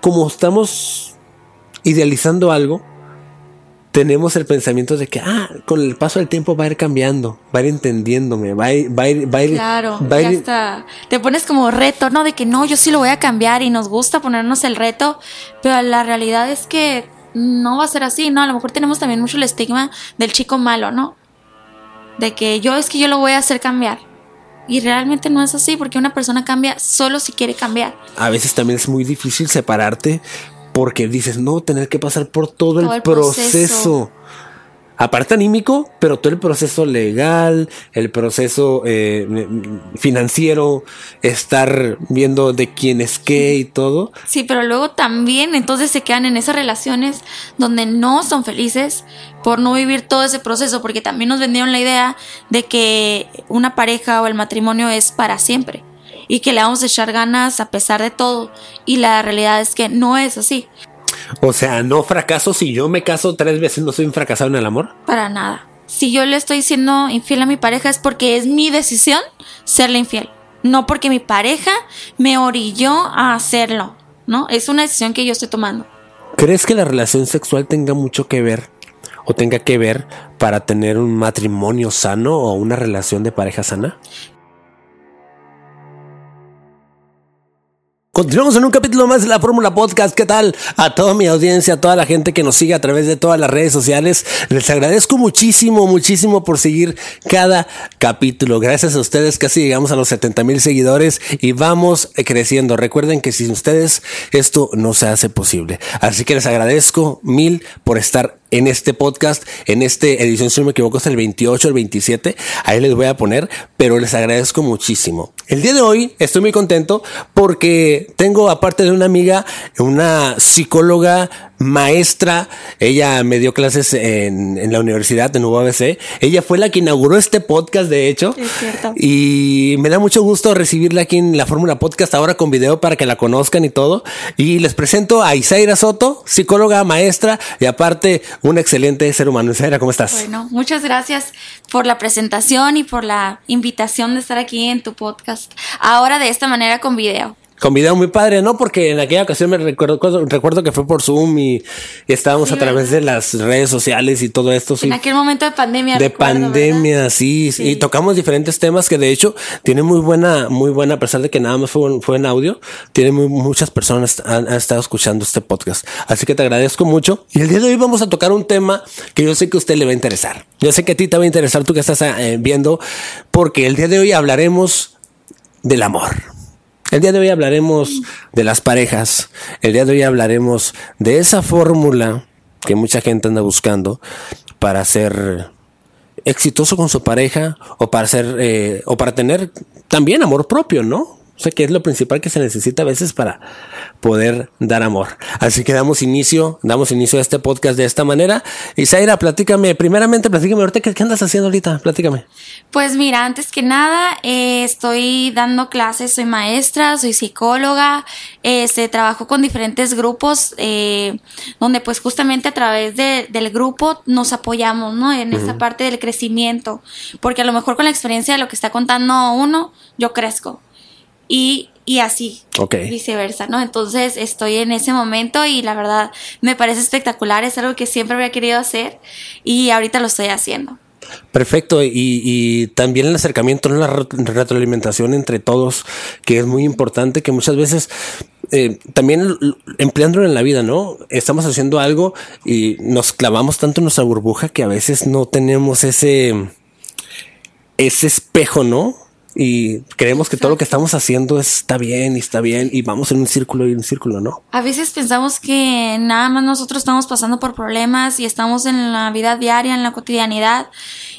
como estamos idealizando algo, tenemos el pensamiento de que, ah, con el paso del tiempo va a ir cambiando, va a ir entendiéndome, va a ir, va a ir, va a ir. Claro, va a ya ir- está. Te pones como reto, ¿no? De que no, yo sí lo voy a cambiar y nos gusta ponernos el reto, pero la realidad es que no va a ser así, ¿no? A lo mejor tenemos también mucho el estigma del chico malo, ¿no? De que yo es que yo lo voy a hacer cambiar. Y realmente no es así, porque una persona cambia solo si quiere cambiar. A veces también es muy difícil separarte porque dices, no, tener que pasar por todo, Todo el proceso. Aparte anímico, pero todo el proceso legal, el proceso eh, financiero, estar viendo de quién es qué y todo. Sí, pero luego también entonces se quedan en esas relaciones donde no son felices por no vivir todo ese proceso, porque también nos vendieron la idea de que una pareja o el matrimonio es para siempre y que le vamos a echar ganas a pesar de todo. Y la realidad es que no es así, O sea, no fracaso si yo me caso tres veces, no soy un fracasado en el amor. para nada. Si yo le estoy siendo infiel a mi pareja es porque es mi decisión serle infiel, no porque mi pareja me orilló a hacerlo, ¿no? Es una decisión que yo estoy tomando. ¿Crees que la relación sexual tenga mucho que ver o tenga que ver para tener un matrimonio sano o una relación de pareja sana? Continuamos en un capítulo más de la Fórmula Podcast. ¿Qué tal? A toda mi audiencia, a toda la gente que nos sigue a través de todas las redes sociales. Les agradezco muchísimo, muchísimo por seguir cada capítulo. Gracias a ustedes casi llegamos a los 70 mil seguidores y vamos creciendo. Recuerden que sin ustedes esto no se hace posible. Así que les agradezco mil por estar en este podcast, en este edición, si no me equivoco, es el 28, el 27. Ahí les voy a poner, pero les agradezco muchísimo. El día de hoy estoy muy contento porque tengo, aparte de una amiga, una psicóloga maestra. Ella me dio clases en, en la universidad en UABC. Ella fue la que inauguró este podcast, de hecho. Es cierto. Y me da mucho gusto recibirla aquí en la Fórmula Podcast, ahora con video para que la conozcan y todo. Y les presento a Isaira Soto, psicóloga, maestra y aparte un excelente ser humano. Isaira, ¿cómo estás? Bueno, muchas gracias por la presentación y por la invitación de estar aquí en tu podcast. Ahora de esta manera con video. Con video muy padre, ¿no? Porque en aquella ocasión me recuerdo, recuerdo que fue por Zoom y, y estábamos Sí, a través de las redes sociales y todo esto. Sí. En aquel momento de pandemia. de recuerdo, pandemia, sí, Sí. y tocamos diferentes temas que de hecho tiene muy buena, muy buena, a pesar de que nada más fue, fue en audio, tiene muy- muchas personas han, han estado escuchando este podcast. Así que te agradezco mucho. Y el día de hoy vamos a tocar un tema que yo sé que a usted le va a interesar. Yo sé que a ti te va a interesar, tú que estás eh, viendo, porque el día de hoy hablaremos del amor. El día de hoy hablaremos de las parejas. El día de hoy hablaremos de esa fórmula que mucha gente anda buscando para ser exitoso con su pareja o para ser eh, o para tener también amor propio, ¿no? O sea, que es lo principal que se necesita a veces para poder dar amor. Así que damos inicio, damos inicio a este podcast de esta manera. Isaira, platícame, primeramente, platícame ahorita, ¿qué, qué andas haciendo ahorita? Platícame. Pues mira, antes que nada, eh, estoy dando clases, soy maestra, soy psicóloga, este, trabajo con diferentes grupos, eh, donde pues justamente a través de- del grupo nos apoyamos, ¿no? En esta parte del crecimiento, porque a lo mejor con la experiencia de lo que está contando uno, yo crezco. Y, y así, Ok. viceversa, ¿no? Entonces estoy en ese momento y la verdad me parece espectacular, es algo que siempre había querido hacer y ahorita lo estoy haciendo. Perfecto, y, y también el acercamiento, ¿no? la re- retroalimentación entre todos, que es muy importante, que muchas veces eh, también empleándolo en la vida, ¿no? Estamos haciendo algo y nos clavamos tanto en nuestra burbuja que a veces no tenemos ese, ese espejo, ¿no? Y creemos que todo lo que estamos haciendo está bien y está bien y vamos en un círculo y un círculo, ¿no? A veces pensamos que nada más nosotros estamos pasando por problemas y estamos en la vida diaria, en la cotidianidad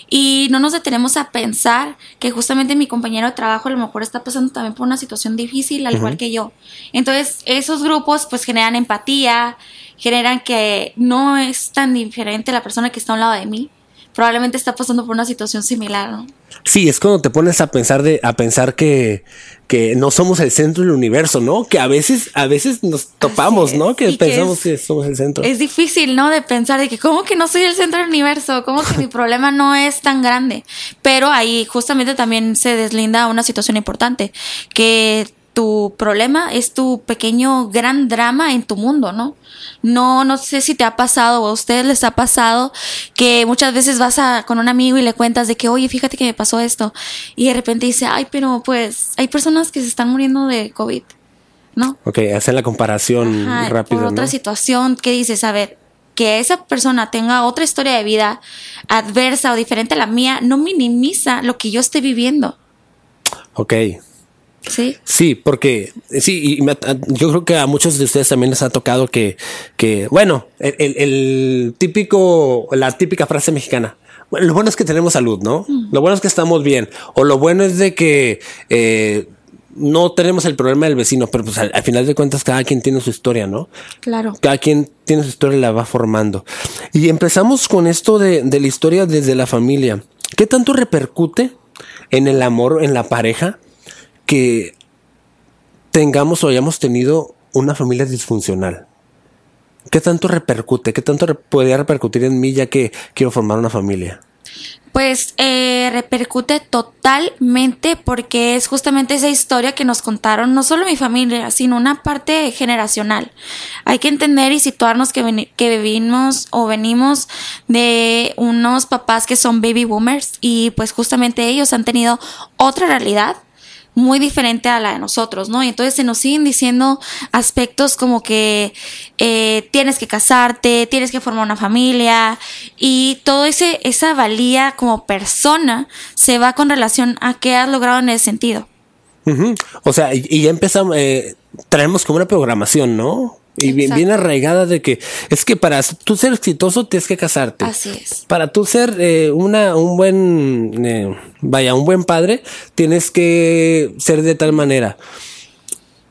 y no nos detenemos a pensar que justamente mi compañero de trabajo a lo mejor está pasando también por una situación difícil, al igual que yo. Entonces, esos grupos pues generan empatía, generan que no es tan diferente la persona que está a un lado de mí. Probablemente está pasando por una situación similar, ¿no? Sí, es cuando te pones a pensar de, a pensar que, que no somos el centro del universo, ¿no? Que a veces, a veces nos topamos. ¿no? Que Y que pensamos es- que somos el centro. Es difícil, ¿no? De pensar de que cómo que no soy el centro del universo, cómo que mi problema no es tan grande. Pero ahí justamente también se deslinda una situación importante, que tu problema es tu pequeño gran drama en tu mundo, ¿no? No, no sé si te ha pasado o a ustedes les ha pasado que muchas veces vas a, con un amigo y le cuentas de que, oye, fíjate que me pasó esto. Y de repente dice, ay, pero pues hay personas que se están muriendo de COVID, ¿no? Ok, hacen la comparación Ajá, rápido. Por otra ¿no? situación que dices, a ver, que esa persona tenga otra historia de vida adversa o diferente a la mía, no minimiza lo que yo esté viviendo. Ok. ¿Sí? Sí, porque sí, y me- yo creo que a muchos de ustedes también les ha tocado que, que bueno, el, el- el típico, la típica frase mexicana. Bueno, lo bueno es que tenemos salud, ¿no? Lo bueno es que estamos bien. O lo bueno es de que eh, no tenemos el problema del vecino, pero pues al, al final de cuentas cada quien tiene su historia, ¿no? Claro. Cada quien tiene su historia y la va formando. Y empezamos con esto de, de la historia desde la familia. ¿Qué tanto repercute en el amor, en la pareja, que tengamos o hayamos tenido una familia disfuncional? ¿Qué tanto repercute? ¿Qué tanto re- podría repercutir en mí ya que quiero formar una familia? Pues eh, repercute totalmente porque es justamente esa historia que nos contaron, no solo mi familia, sino una parte generacional. Hay que entender y situarnos que, que vivimos o venimos de unos papás que son baby boomers y pues justamente ellos han tenido otra realidad muy diferente a la de nosotros, ¿no? Y entonces se nos siguen diciendo aspectos como que eh, tienes que casarte, tienes que formar una familia y todo ese esa valía como persona se va con relación a qué has logrado en ese sentido. O sea, y, y ya empezamos, eh, traemos como una programación, ¿no? Y bien, arraigada de que es que para tú ser exitoso tienes que casarte. Así es. Para tú ser eh, una, un buen, eh, vaya, un buen padre, tienes que ser de tal manera.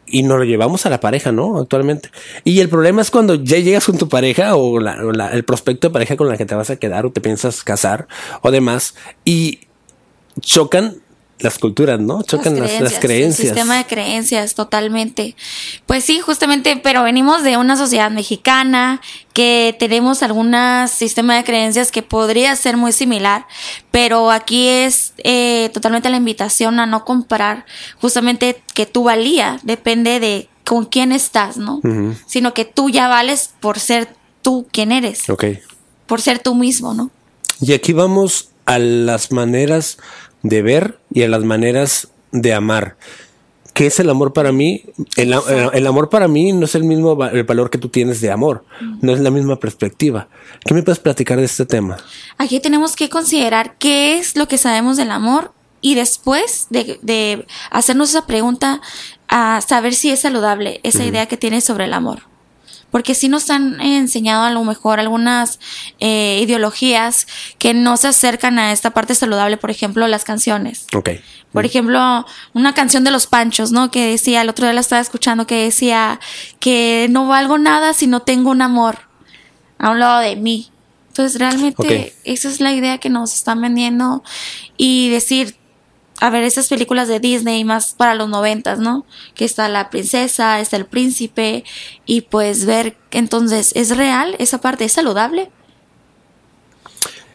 Y nos lo llevamos a la pareja, ¿no? Actualmente. Y el problema es cuando ya llegas con tu pareja o, la- o la- el prospecto de pareja con la que te vas a quedar o te piensas casar o demás y chocan las culturas, ¿no? Chocan las, las El creencias. sistema de creencias, totalmente. Pues sí, justamente, pero venimos de una sociedad mexicana que tenemos algún sistema de creencias que podría ser muy similar, pero aquí es eh, totalmente la invitación a no comparar justamente que tu valía depende de con quién estás, ¿no? Sino que tú ya vales por ser tú quien eres, Ok. por ser tú mismo, ¿no? Y aquí vamos a las maneras de ver y a las maneras de amar. ¿Qué es el amor para mí? El, a- el- el amor para mí no es el mismo va- el valor que tú tienes de amor. No es la misma perspectiva. ¿Qué me puedes platicar de este tema? Aquí tenemos que considerar qué es lo que sabemos del amor y después de, de hacernos esa pregunta, a saber si es saludable esa idea que tienes sobre el amor. Porque sí nos han enseñado a lo mejor algunas eh, ideologías que no se acercan a esta parte saludable, por ejemplo, las canciones. Ok. Por ejemplo, una canción de los Panchos, ¿no? Que decía, el otro día la estaba escuchando, que decía que no valgo nada si no tengo un amor a un lado de mí. Entonces, realmente, Ok. esa es la idea que nos están vendiendo. Y decir, a ver, esas películas de Disney más para los noventas, ¿no? Que está la princesa, está el príncipe, y pues ver, entonces, ¿es real esa parte? ¿Es saludable?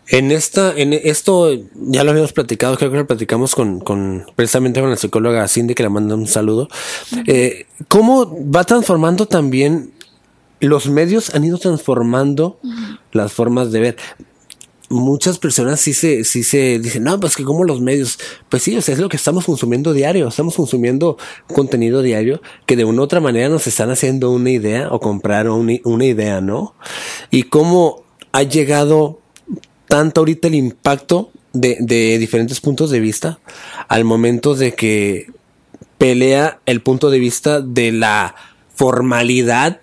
En esta, en esto ya lo habíamos platicado, creo que lo platicamos con, con precisamente con la psicóloga Cindy, que le manda un saludo. Eh, ¿Cómo va transformando también los medios han ido transformando las formas de ver? Muchas personas sí se, sí se dicen, no, pues que como los medios, pues sí, o sea, es lo que estamos consumiendo diario, estamos consumiendo contenido diario que de una u otra manera nos están haciendo una idea o comprar una, idea, ¿no? Y cómo ha llegado tanto ahorita el impacto de diferentes puntos de vista al momento de que pelea el punto de vista de la formalidad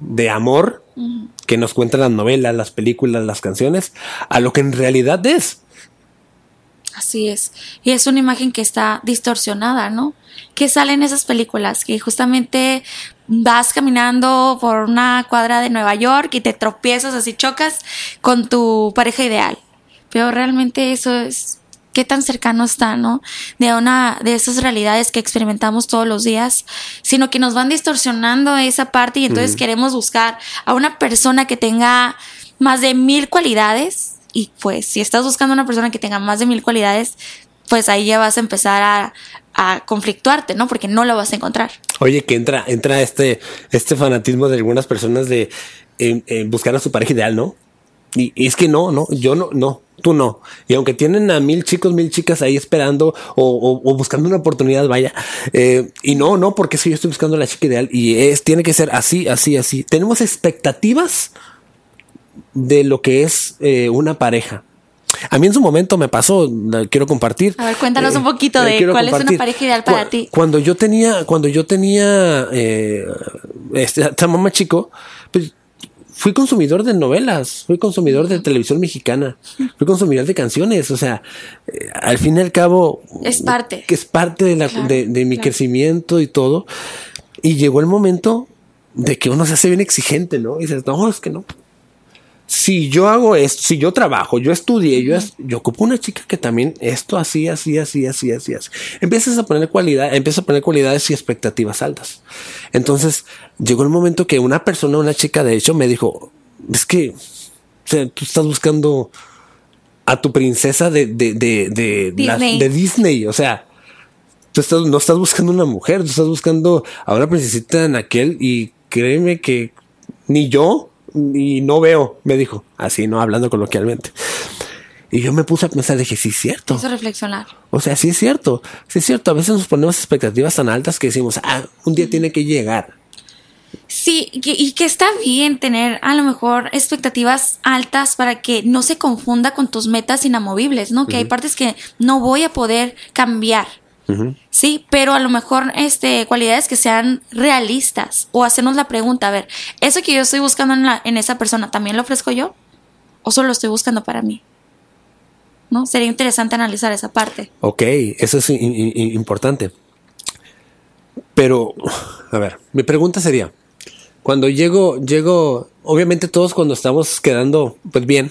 de amor que nos cuentan las novelas, las películas, las canciones, a lo que en realidad es. Así es. Y es una imagen que está distorsionada, ¿no? Que sale en esas películas, que justamente vas caminando por una cuadra de Nueva York y te tropiezas así, chocas con tu pareja ideal. Pero realmente eso es qué tan cercano está, ¿no? De una de esas realidades que experimentamos todos los días, sino que nos van distorsionando esa parte y entonces queremos buscar a una persona que tenga más de mil cualidades y pues si estás buscando una persona que tenga más de mil cualidades, pues ahí ya vas a empezar a, a conflictuarte, ¿no? Porque no lo vas a encontrar. Oye, que entra, entra este, este fanatismo de algunas personas de eh, eh, buscar a su pareja ideal, ¿no? Y, y es que no, no, yo no, no, tú no. Y aunque tienen a mil chicos, mil chicas ahí esperando o, o- o buscando una oportunidad, vaya. eh, y no, no, porque es que yo estoy buscando a la chica ideal y es, tiene que ser así, así, así. Tenemos expectativas de lo que es eh, una pareja. A mí en su momento me pasó, quiero compartir. A ver, cuéntanos Eh, un poquito de cuál es una pareja ideal para Cu- ti. Cuando yo tenía, cuando yo tenía eh, este, mamá chico, pues fui consumidor de novelas, fui consumidor de televisión mexicana, fui consumidor de canciones, o sea, eh, al fin y al cabo Es parte. que es parte de, la, Claro, de, de mi claro. crecimiento y todo. Y llegó el momento de que uno se hace bien exigente, ¿no? Y dices, no, es que no. Si yo hago esto, si yo trabajo, yo estudié, yo, yo ocupo una chica que también esto así, así, así, así, así, así. Empiezas a poner cualidad, empiezas a poner cualidades y expectativas altas. Entonces, llegó el momento que una persona, una chica de hecho, me dijo, es que, o sea, tú estás buscando a tu princesa de, de, de, de, la- Disney. de Disney. O sea, tú estás, no estás buscando una mujer, tú estás buscando a una princesita en aquel y créeme que ni yo ni no veo, me dijo, así, no hablando coloquialmente. Y yo me puse a pensar, dije, sí, es cierto. Eso reflexionar. O sea, sí es cierto, sí es cierto. A veces nos ponemos expectativas tan altas que decimos, ah, un día tiene que llegar. Sí, y que, y que está bien tener a lo mejor expectativas altas para que no se confunda con tus metas inamovibles, ¿no? Que hay partes que no voy a poder cambiar. Sí, pero a lo mejor este cualidades que sean realistas o hacernos la pregunta, a ver, eso que yo estoy buscando en, la, en esa persona, ¿también lo ofrezco yo? ¿O solo lo estoy buscando para mí? ¿No? Sería interesante analizar esa parte. Ok, eso es importante. Pero, a ver, mi pregunta sería, cuando llego, llego, obviamente todos cuando estamos quedando, pues bien,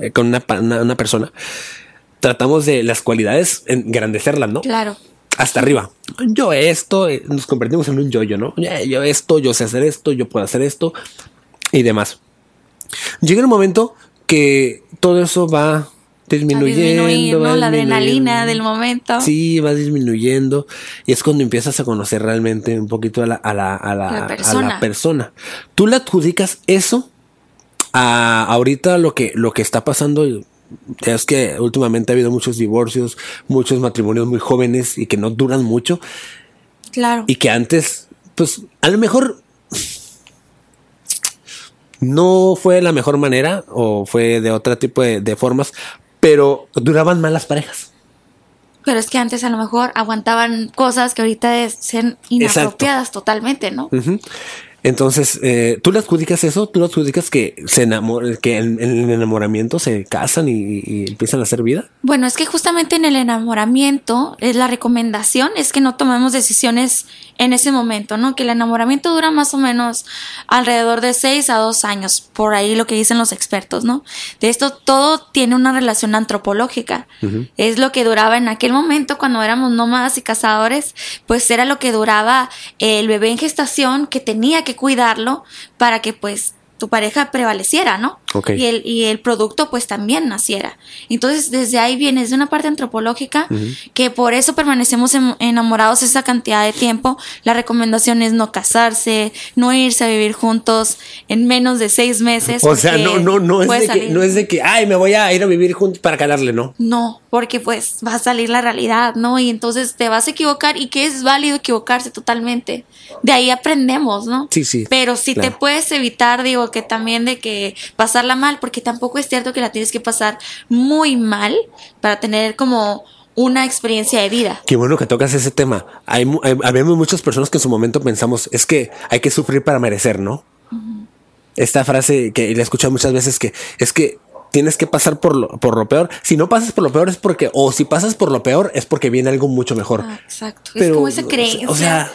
eh, con una, una persona, tratamos de las cualidades engrandecerlas, ¿no? Claro. Hasta arriba. Yo esto, eh, nos convertimos en un yo-yo, ¿no? Yo esto, yo sé hacer esto, yo puedo hacer esto y demás. Llega un momento que todo eso va disminuyendo. disminuir, va ¿no? La adrenalina del momento. Sí, va disminuyendo y es cuando empiezas a conocer realmente un poquito a la, a la, a la, La a persona. la persona. Tú le adjudicas eso a ahorita lo que, lo que está pasando. Es que últimamente ha habido muchos divorcios, muchos matrimonios muy jóvenes y que no duran mucho Claro. y que antes, pues a lo mejor no fue la mejor manera o fue de otro tipo de, de formas, pero duraban más las parejas. Pero es que antes a lo mejor aguantaban cosas que ahorita es- sean inapropiadas totalmente, ¿no? Ujú. Entonces, eh, tú le adjudicas eso, tú le adjudicas que se enamor que en, en el enamoramiento se casan y, y empiezan a hacer vida. Bueno, es que justamente en el enamoramiento, es la recomendación es que no tomemos decisiones en ese momento, ¿no? Que el enamoramiento dura más o menos alrededor de 6 a 2 años, por ahí lo que dicen los expertos, ¿no? De esto todo tiene una relación antropológica. Es lo que duraba en aquel momento cuando éramos nómadas y cazadores, pues era lo que duraba el bebé en gestación que tenía que cuidarlo para que pues tu pareja prevaleciera, ¿no? Ok. Y el, y el producto pues también naciera. Entonces desde ahí viene, de una parte antropológica que por eso permanecemos en- enamorados esa cantidad de tiempo. La recomendación es no casarse, no irse a vivir juntos en menos de seis meses. O sea, no, no, no es de que, no es de que, ay, me voy a ir a vivir juntos para calarle, no. No, porque pues va a salir la realidad, ¿no? Y entonces te vas a equivocar y que es válido equivocarse totalmente. De ahí aprendemos, ¿no? Sí, sí, Pero si te puedes evitar, digo, que también de que pasarla mal, porque tampoco es cierto que la tienes que pasar muy mal para tener como una experiencia de vida. Qué bueno que tocas ese tema. Hay, habemos muchas personas que en su momento pensamos, es que hay que sufrir para merecer, ¿no? Esta frase que la he escuchado muchas veces que es que tienes que pasar por lo, por lo peor. Si no pasas por lo peor es porque, o si pasas por lo peor es porque viene algo mucho mejor. Ah, exacto. es como esa creencia. O sea,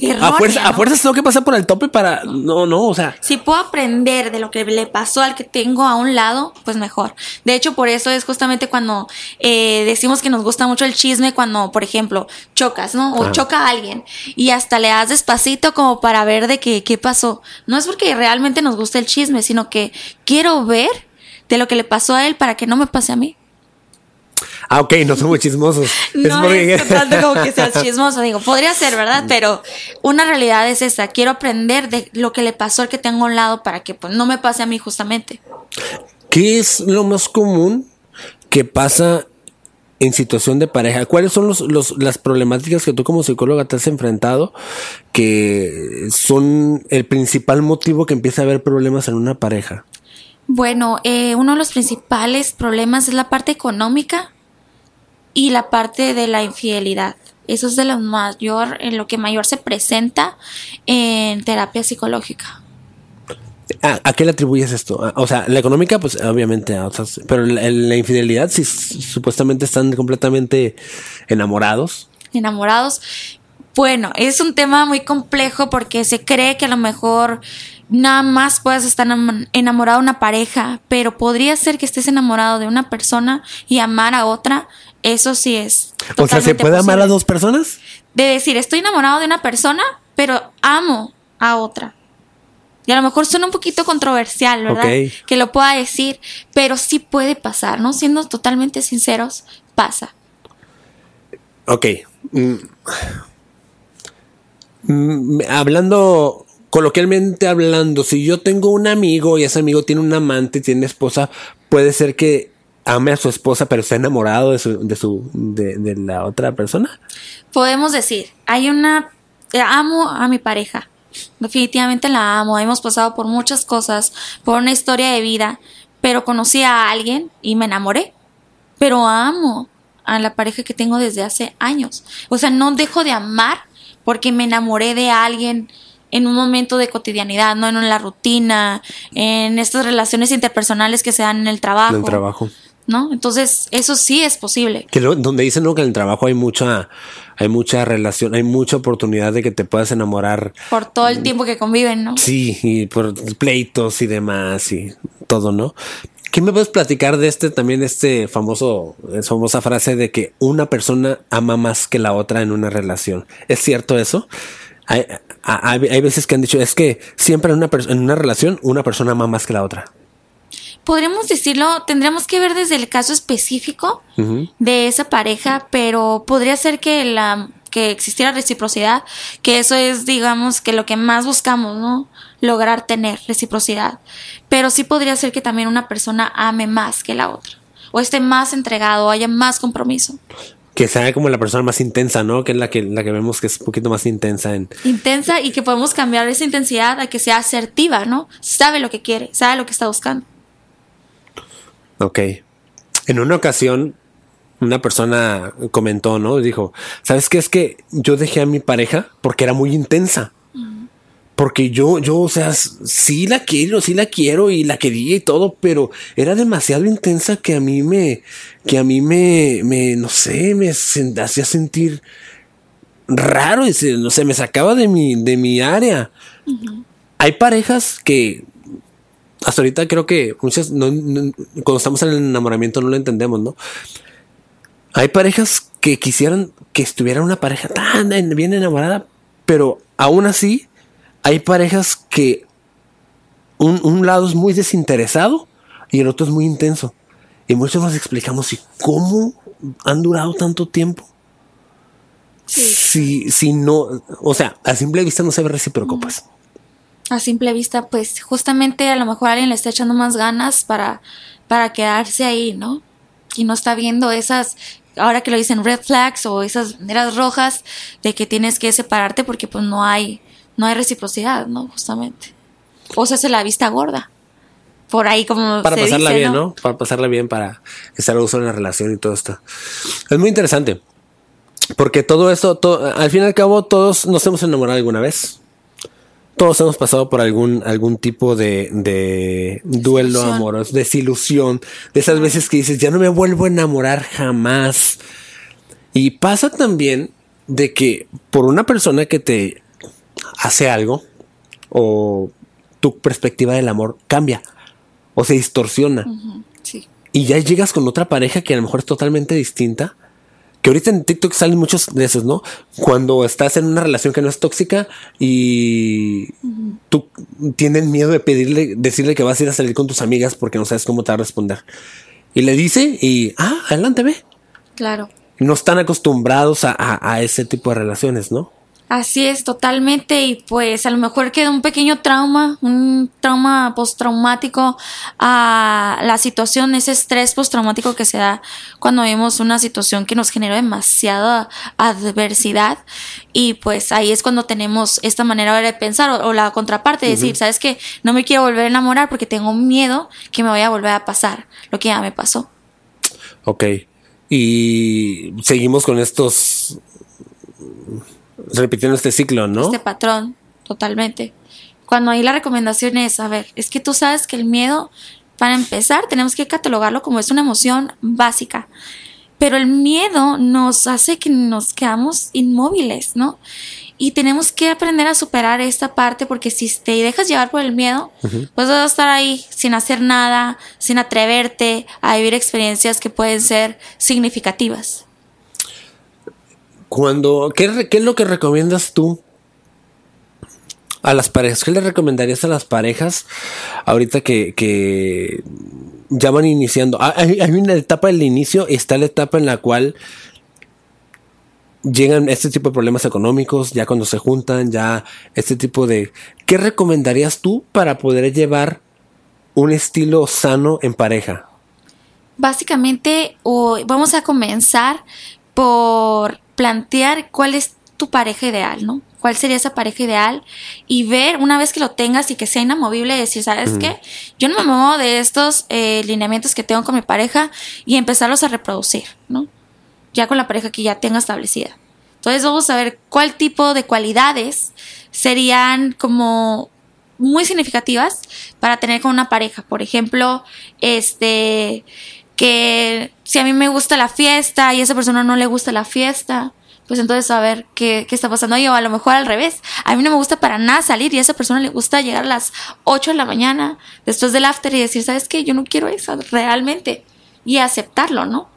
errónea, a fuerza, a ¿no? fuerzas tengo que pasar por el tope para, no, no, o sea, Si puedo aprender de lo que le pasó al que tengo a un lado, pues mejor. De hecho, por eso es justamente cuando eh, decimos que nos gusta mucho el chisme, cuando, por ejemplo, chocas, ¿no? O Ah. choca a alguien y hasta le das despacito como para ver de qué, qué pasó. No es porque realmente nos gusta el chisme, sino que quiero ver de lo que le pasó a él para que no me pase a mí. Ah, ok, no somos chismosos. No es, tanto como que seas chismoso, digo, podría ser, ¿verdad? Pero una realidad es esa, quiero aprender de lo que le pasó al que tengo a un lado para que pues no me pase a mí justamente. ¿Qué es lo más común que pasa en situación de pareja? ¿Cuáles son los, las problemáticas que tú como psicóloga te has enfrentado que son el principal motivo que empieza a haber problemas en una pareja? Bueno, eh, uno de los principales problemas es la parte económica y la parte de la infidelidad. Eso es de lo mayor, en lo que mayor se presenta en terapia psicológica. ¿A, qué le atribuyes esto? Ah, o sea, la económica, pues obviamente a otras, pero la, infidelidad, si supuestamente están completamente enamorados. Enamorados. Bueno, es un tema muy complejo porque se cree que a lo mejor nada más puedas estar enamorado de una pareja, pero podría ser que estés enamorado de una persona y amar a otra. Eso sí es. O sea, ¿se puede amar a dos personas? De decir, estoy enamorado de una persona, pero amo a otra. Y a lo mejor suena un poquito controversial, ¿verdad? Que lo pueda decir, pero sí puede pasar, ¿no? Siendo totalmente sinceros, pasa. Ok. Mm. Mm, hablando, coloquialmente hablando, si yo tengo un amigo y ese amigo tiene un amante, tiene esposa, puede ser que ame a su esposa, pero está enamorado de su, de su, de, de la otra persona. Podemos decir, hay una, amo a mi pareja, Definitivamente la amo, hemos pasado por muchas cosas, por una historia de vida, pero conocí a alguien y me enamoré. Pero amo a la pareja que tengo desde hace años. O sea, no dejo de amar porque me enamoré de alguien en un momento de cotidianidad, no en la rutina, en estas relaciones interpersonales que se dan en el trabajo. En el trabajo. ¿no? Entonces, eso sí es posible. Que donde dicen ¿no? que en el trabajo hay mucha, hay mucha relación, hay mucha oportunidad de que te puedas enamorar. Por todo el tiempo que conviven, ¿no? Sí, y por pleitos y demás y todo, ¿no? ¿Qué me puedes platicar de este también, este famoso, famosa frase de que una persona ama más que la otra en una relación? ¿Es cierto eso? Hay, hay, veces que han dicho, es que siempre en una, en una relación una persona ama más que la otra podríamos decirlo, tendríamos que ver desde el caso específico de esa pareja, pero podría ser que la que existiera reciprocidad, que eso es, digamos, que lo que más buscamos, ¿no? Lograr tener reciprocidad. Pero sí podría ser que también una persona ame más que la otra, o esté más entregado, o haya más compromiso. Que sea como la persona más intensa, ¿no? Que es la que, la que vemos que es un poquito más intensa en... Intensa y que podemos cambiar esa intensidad a que sea asertiva, ¿no? Sabe lo que quiere, sabe lo que está buscando. Ok. En una ocasión, una persona comentó, ¿no? Dijo, ¿sabes qué? Es que yo dejé a mi pareja porque era muy intensa. Porque yo, yo, o sea, sí la quiero, sí la quiero y la quería y todo, pero era demasiado intensa que a mí me, que a mí me, me no sé, me hacía sentir raro y se, no sé, me sacaba de mi, de mi área. Hay parejas que hasta ahorita creo que muchas, cuando estamos en el enamoramiento no lo entendemos, ¿no? Hay parejas que quisieran que estuviera una pareja tan bien enamorada, pero aún así hay parejas que un, lado es muy desinteresado y el otro es muy intenso. Y muchos nos explicamos, ¿y cómo han durado tanto tiempo? Si, si no, o sea, a simple vista no se ve recíproco, pues a simple vista, pues justamente a lo mejor alguien le está echando más ganas para, para quedarse ahí, ¿no? Y no está viendo esas, ahora que lo dicen red flags o esas banderas rojas de que tienes que separarte porque pues no hay, no hay reciprocidad, ¿no? Justamente. O se hace la vista gorda. Por ahí como... Para pasarla bien, ¿no? Para pasarla bien, para estar a uso en la relación y todo esto. Es muy interesante. Porque todo esto, al fin y al cabo, todos nos hemos enamorado alguna vez todos hemos pasado por algún, algún tipo de, de duelo amoroso, desilusión, de esas veces que dices, ya no me vuelvo a enamorar jamás. Y pasa también de que por una persona que te hace algo, o tu perspectiva del amor cambia, o se distorsiona. Y ya llegas con otra pareja que a lo mejor es totalmente distinta que ahorita en TikTok salen muchos de esos, ¿no? Cuando estás en una relación que no es tóxica y tú tienes miedo de pedirle, decirle que vas a ir a salir con tus amigas porque no sabes cómo te va a responder. Y le dice y, ah, adelante, ve. Claro. No están acostumbrados a, a- a ese tipo de relaciones, ¿no? Así es, totalmente. Y pues a lo mejor queda un pequeño trauma, un trauma postraumático a la situación, ese estrés postraumático que se da cuando vemos una situación que nos genera demasiada adversidad. Y pues ahí es cuando tenemos esta manera de pensar o, o la contraparte, de decir, ¿sabes qué? No me quiero volver a enamorar porque tengo miedo que me vaya a volver a pasar lo que ya me pasó. Ok. Y seguimos con estos. Repitiendo este ciclo, ¿no? este patrón, totalmente. Cuando ahí la recomendación es, a ver, es que tú sabes que el miedo, para empezar, tenemos que catalogarlo como es una emoción básica. Pero el miedo nos hace que nos quedamos inmóviles, ¿no? Y tenemos que aprender a superar esta parte porque si te dejas llevar por el miedo, pues vas a estar ahí sin hacer nada, sin atreverte a vivir experiencias que pueden ser significativas. Cuando, ¿qué, es lo que recomiendas tú a las parejas? ¿Qué le recomendarías a las parejas ahorita que, que ya van iniciando? Ah, Hay, una etapa del inicio y está la etapa en la cual llegan este tipo de problemas económicos, ya cuando se juntan, ya este tipo de... ¿Qué recomendarías tú para poder llevar un estilo sano en pareja? Básicamente, vamos a comenzar por plantear cuál es tu pareja ideal, ¿no? ¿Cuál sería esa pareja ideal? Y ver, una vez que lo tengas y que sea inamovible, decir, ¿sabes qué? Yo no me muevo de estos eh, lineamientos que tengo con mi pareja y empezarlos a reproducir, ¿no? Ya con la pareja que ya tenga establecida. Entonces vamos a ver cuál tipo de cualidades serían como muy significativas para tener con una pareja. Por ejemplo, este, que si a mí me gusta la fiesta y a esa persona no le gusta la fiesta, pues entonces a ver qué, qué está pasando. Yo a lo mejor al revés. A mí no me gusta para nada salir y a esa persona le gusta llegar a las 8 de la mañana después del after y decir, ¿sabes qué? Yo no quiero eso realmente. Y aceptarlo, ¿no?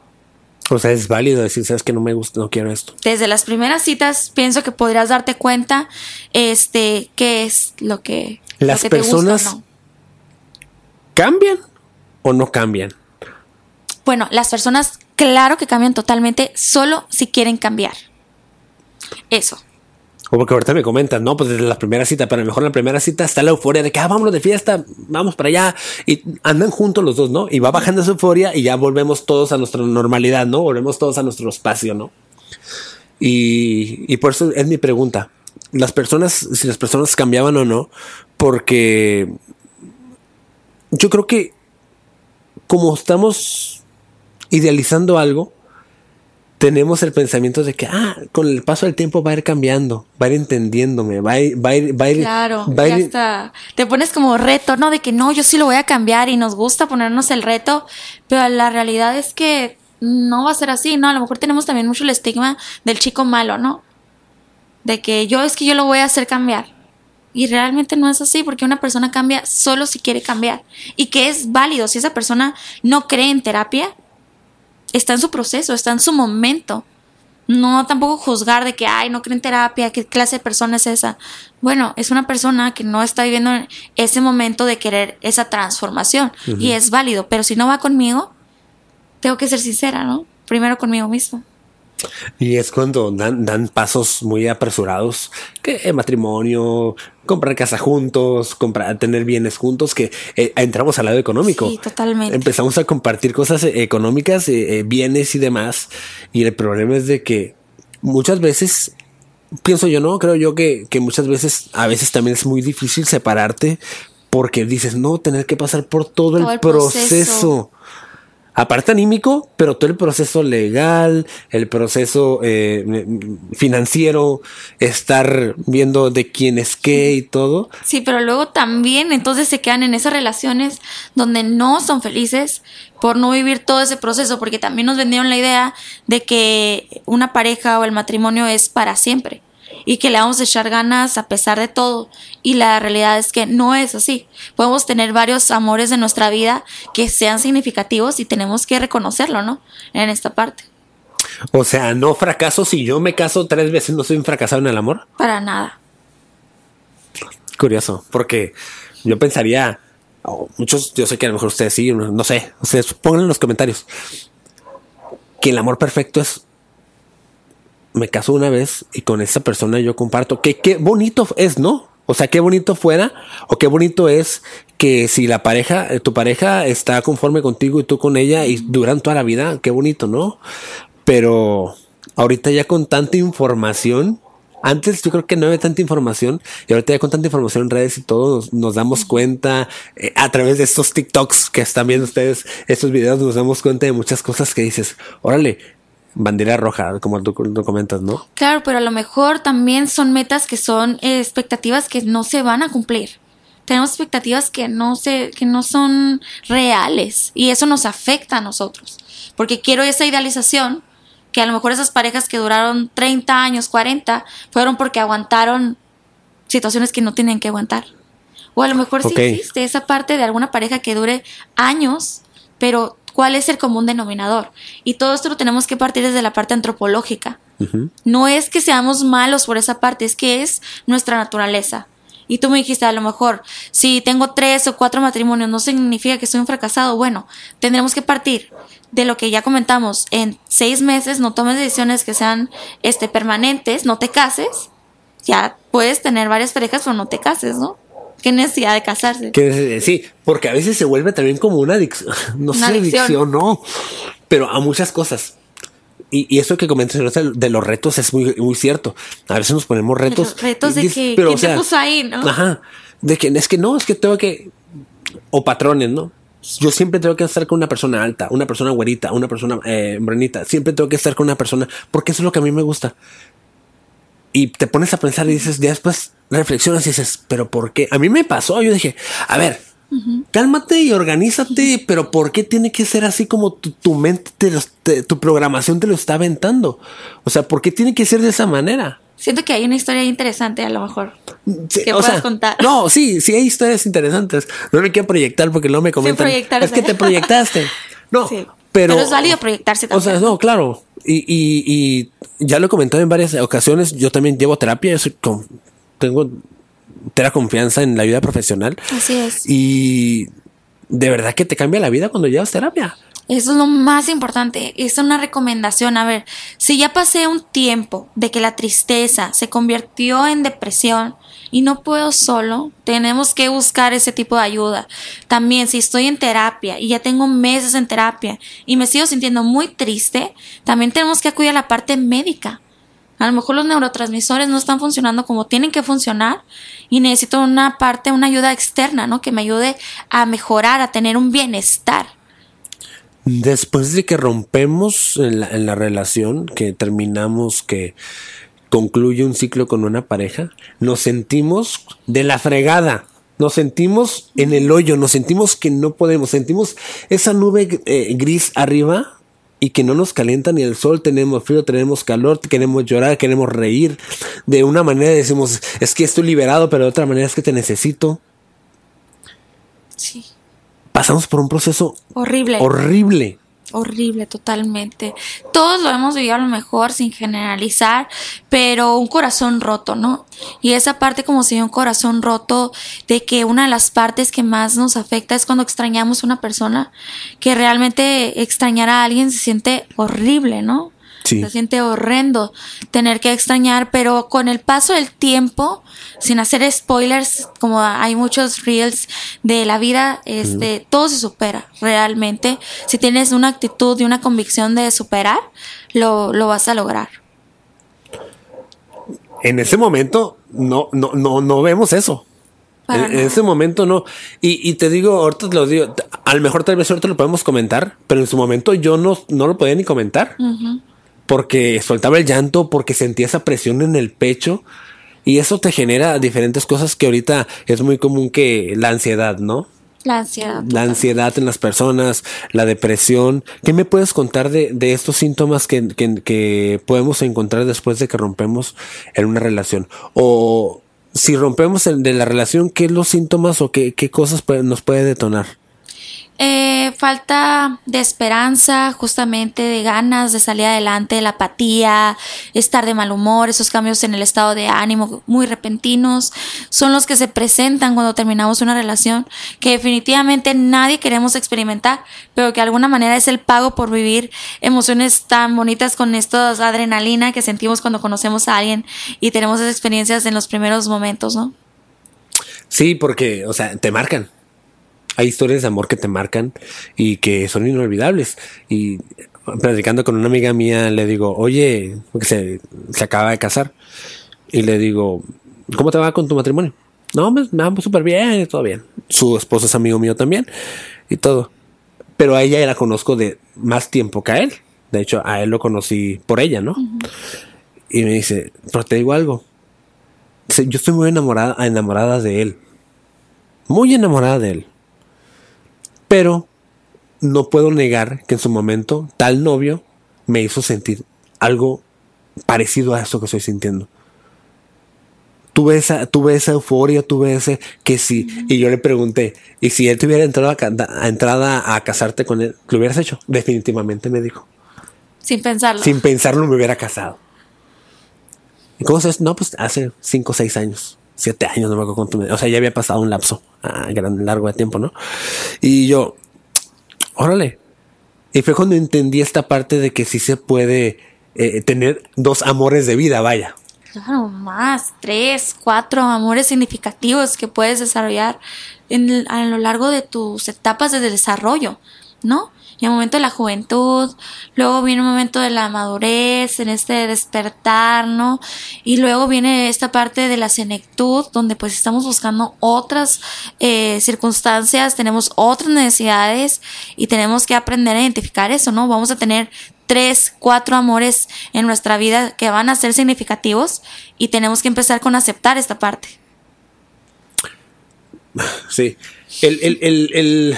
O sea, es válido decir, sabes que no me gusta, no quiero esto. desde las primeras citas pienso que podrías darte cuenta este qué es lo que lo Las que te gusta o personas- no. ¿Cambian o no cambian? Bueno, las personas claro que cambian totalmente solo si quieren cambiar. Eso. O porque ahorita me comentan, no, pues desde la primera cita, pero a lo mejor en la primera cita está la euforia de que, ah, vámonos de fiesta, vamos para allá. Y andan juntos los dos, ¿no? Y va bajando esa euforia y ya volvemos todos a nuestra normalidad, ¿no? Volvemos todos a nuestro espacio, ¿no? Y, y por eso es mi pregunta. Las personas, si las personas cambiaban o no, porque yo creo que como estamos idealizando algo, tenemos el pensamiento de que, ah, con el paso del tiempo va a ir cambiando, va a ir entendiéndome, va a ir, va a ir, va a ir, Claro, va a ya ir- está. Te pones como reto, ¿no? De que no, yo sí lo voy a cambiar y nos gusta ponernos el reto, pero la realidad es que no va a ser así, ¿no? A lo mejor tenemos también mucho el estigma del chico malo, ¿no? De que yo es que yo lo voy a hacer cambiar. Y realmente no es así, porque una persona cambia solo si quiere cambiar. Y que es válido, si esa persona no cree en terapia, está en su proceso, está en su momento. No tampoco juzgar de que, ay, no cree en terapia, qué clase de persona es esa. Bueno, es una persona que no está viviendo ese momento de querer esa transformación y es válido, pero si no va conmigo, tengo que ser sincera, ¿no? Primero conmigo mismo. Y es cuando dan, dan pasos muy apresurados, que eh, matrimonio, comprar casa juntos, comprar, tener bienes juntos, que eh, entramos al lado económico. Sí, totalmente. Empezamos a compartir cosas eh, económicas, eh, eh, bienes y demás. Y el problema es de que muchas veces, pienso yo, no, creo yo que, que muchas veces, a veces también es muy difícil separarte porque dices, no, tener que pasar por todo, Todo el el proceso. proceso aparte anímico, pero todo el proceso legal, el proceso eh, financiero, estar viendo de quién es qué y todo. Sí, pero luego también entonces se quedan en esas relaciones donde no son felices por no vivir todo ese proceso, porque también nos vendieron la idea de que una pareja o el matrimonio es para siempre y que le vamos a echar ganas a pesar de todo. Y la realidad es que no es así. Podemos tener varios amores de nuestra vida que sean significativos y tenemos que reconocerlo, ¿no? En esta parte. O sea, no fracaso si yo me caso tres veces, no soy un fracasado en el amor. Para nada. Curioso, porque yo pensaría, o muchos, yo sé que a lo mejor ustedes sí, no, no sé, ustedes pongan en los comentarios. que el amor perfecto es me caso una vez y con esa persona yo comparto. Que qué bonito es, ¿no? O sea, qué bonito fuera o qué bonito es que si la pareja, eh, tu pareja está conforme contigo y tú con ella y duran toda la vida, qué bonito, ¿no? Pero ahorita ya con tanta información, antes yo creo que no había tanta información y ahorita ya con tanta información en redes y todo nos, damos cuenta eh, a través de estos TikToks que están viendo ustedes, estos videos nos damos cuenta de muchas cosas que dices, órale, bandera roja, como tú, comentas, ¿no? Claro, pero a lo mejor también son metas que son eh, expectativas que no se van a cumplir. Tenemos expectativas que no se, que no son reales y eso nos afecta a nosotros. Porque quiero esa idealización que a lo mejor esas parejas que duraron 30 años, 40, fueron porque aguantaron situaciones que no tienen que aguantar. O a lo mejor sí existe esa parte de alguna pareja que dure años, pero cuál es el común denominador. Y todo esto lo tenemos que partir desde la parte antropológica. No es que seamos malos por esa parte, es que es nuestra naturaleza. Y tú me dijiste, a lo mejor, si tengo tres o cuatro matrimonios, no significa que soy un fracasado. Bueno, tendremos que partir de lo que ya comentamos. En seis meses no tomes decisiones que sean este, permanentes, no te cases. Ya puedes tener varias parejas, pero no te cases, ¿no? Qué necesidad de casarse. sí, porque a veces se vuelve también como una adicción, no sé, adicción. no, pero a muchas cosas. Y, eso que comentas de los retos es muy, muy cierto. A veces nos ponemos retos. retos de que, pero, ¿quién te puso ahí, no? Ajá. De que es que no, es que tengo que. O patrones, ¿no? Yo siempre tengo que estar con una persona alta, una persona güerita, una persona eh, Siempre tengo que estar con una persona porque eso es lo que a mí me gusta. Y te pones a pensar y dices, ya después reflexionas y dices, pero ¿por qué? A mí me pasó, yo dije, a ver, cálmate y organízate, pero ¿por qué tiene que ser así como tu, mente, tu programación te lo está aventando? O sea, ¿por qué tiene que ser de esa manera? Siento que hay una historia interesante a lo mejor que puedas contar. No, sí, sí hay historias interesantes. No me quiero proyectar porque no me comentan. es que te proyectaste. No, pero, es válido proyectarse también. O sea, no, claro. Y, y, y ya lo he comentado en varias ocasiones. Yo también llevo terapia. Yo soy tengo entera confianza en la vida profesional. Así es. Y de verdad que te cambia la vida cuando llevas terapia. Eso es lo más importante. Es una recomendación. A ver, si ya pasé un tiempo de que la tristeza se convirtió en depresión y no puedo solo, tenemos que buscar ese tipo de ayuda. También si estoy en terapia y ya tengo meses en terapia y me sigo sintiendo muy triste, también tenemos que acudir a la parte médica. A lo mejor los neurotransmisores no están funcionando como tienen que funcionar y necesito una parte, una ayuda externa, ¿no? Que me ayude a mejorar, a tener un bienestar. Después de que rompemos en la, relación, que terminamos, que concluye un ciclo con una pareja, nos sentimos de la fregada. Nos sentimos en el hoyo, nos sentimos que no podemos, sentimos esa nube eh, gris arriba y que no nos calienta ni el sol, tenemos frío, tenemos calor, queremos llorar, queremos reír. De una manera decimos, es que estoy liberado, pero de otra manera es que te necesito. Sí. Pasamos por un proceso horrible. Horrible horrible totalmente. Todos lo hemos vivido a lo mejor sin generalizar, pero un corazón roto, ¿no? Y esa parte como si un corazón roto de que una de las partes que más nos afecta es cuando extrañamos a una persona, que realmente extrañar a alguien se siente horrible, ¿no? Se siente horrendo tener que extrañar, pero con el paso del tiempo, sin hacer spoilers, como hay muchos reels de la vida, este, todo se supera realmente. Si tienes una actitud y una convicción de superar, lo, lo vas a lograr. En ese momento no, no, no, no vemos eso. En, ese momento no. Y, y, te digo, ahorita te lo digo, a lo mejor tal vez ahorita lo podemos comentar, pero en su momento yo no, no lo podía ni comentar porque soltaba el llanto, porque sentía esa presión en el pecho. Y eso te genera diferentes cosas que ahorita es muy común que la ansiedad, ¿no? La ansiedad. La ansiedad en las personas, la depresión. ¿Qué me puedes contar de, de estos síntomas que, que, que, podemos encontrar después de que rompemos en una relación? O si rompemos de la relación, ¿qué los síntomas o qué, qué cosas nos puede detonar? Eh, falta de esperanza, justamente de ganas de salir adelante, la apatía, estar de mal humor, esos cambios en el estado de ánimo muy repentinos, son los que se presentan cuando terminamos una relación que definitivamente nadie queremos experimentar, pero que de alguna manera es el pago por vivir emociones tan bonitas con estos adrenalina que sentimos cuando conocemos a alguien y tenemos esas experiencias en los primeros momentos, ¿no? Sí, porque, o sea, te marcan hay historias de amor que te marcan y que son inolvidables. Y platicando con una amiga mía, le digo, oye, se, se acaba de casar. Y le digo, ¿cómo te va con tu matrimonio? No, me, me va súper bien, todo bien. Su esposo es amigo mío también y todo. Pero a ella la conozco de más tiempo que a él. De hecho, a él lo conocí por ella, ¿no? Y me dice, pero te digo algo. Yo estoy muy enamorada, enamorada de él. Muy enamorada de él. Pero no puedo negar que en su momento tal novio me hizo sentir algo parecido a eso que estoy sintiendo. Tuve esa, tuve esa euforia, tuve ese que sí. Y yo le pregunté, ¿y si él te hubiera entrado a, entrada a casarte con él, lo hubieras hecho? Definitivamente me dijo. Sin pensarlo. Sin pensarlo me hubiera casado. ¿Y cómo sabes? No, pues hace cinco o seis años siete años, no me acuerdo cuánto. o sea, ya había pasado un lapso a gran largo de tiempo, ¿no? Y yo, órale. Y fue cuando entendí esta parte de que sí se puede eh, tener dos amores de vida, vaya. Claro, más, tres, cuatro amores significativos que puedes desarrollar en, a lo largo de tus etapas de desarrollo, ¿no? Y el momento de la juventud, luego viene un momento de la madurez, en este despertar, ¿no? Y luego viene esta parte de la senectud, donde pues estamos buscando otras eh, circunstancias, tenemos otras necesidades y tenemos que aprender a identificar eso, ¿no? Vamos a tener tres, cuatro amores en nuestra vida que van a ser significativos y tenemos que empezar con aceptar esta parte. Sí. El, el, el, el,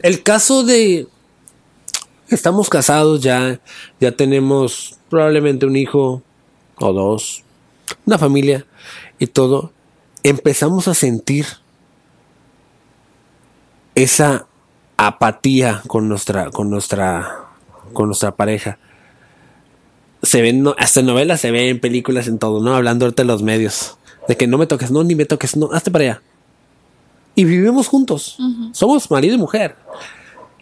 el caso de, estamos casados ya, ya tenemos probablemente un hijo o dos, una familia y todo, empezamos a sentir esa apatía con nuestra, con nuestra, con nuestra pareja. Se ven, hasta en novelas se ven, películas, en todo, ¿no? Hablando ahorita de los medios. De que no me toques, no, ni me toques, no, hazte para allá. Y vivimos juntos. Somos marido y mujer.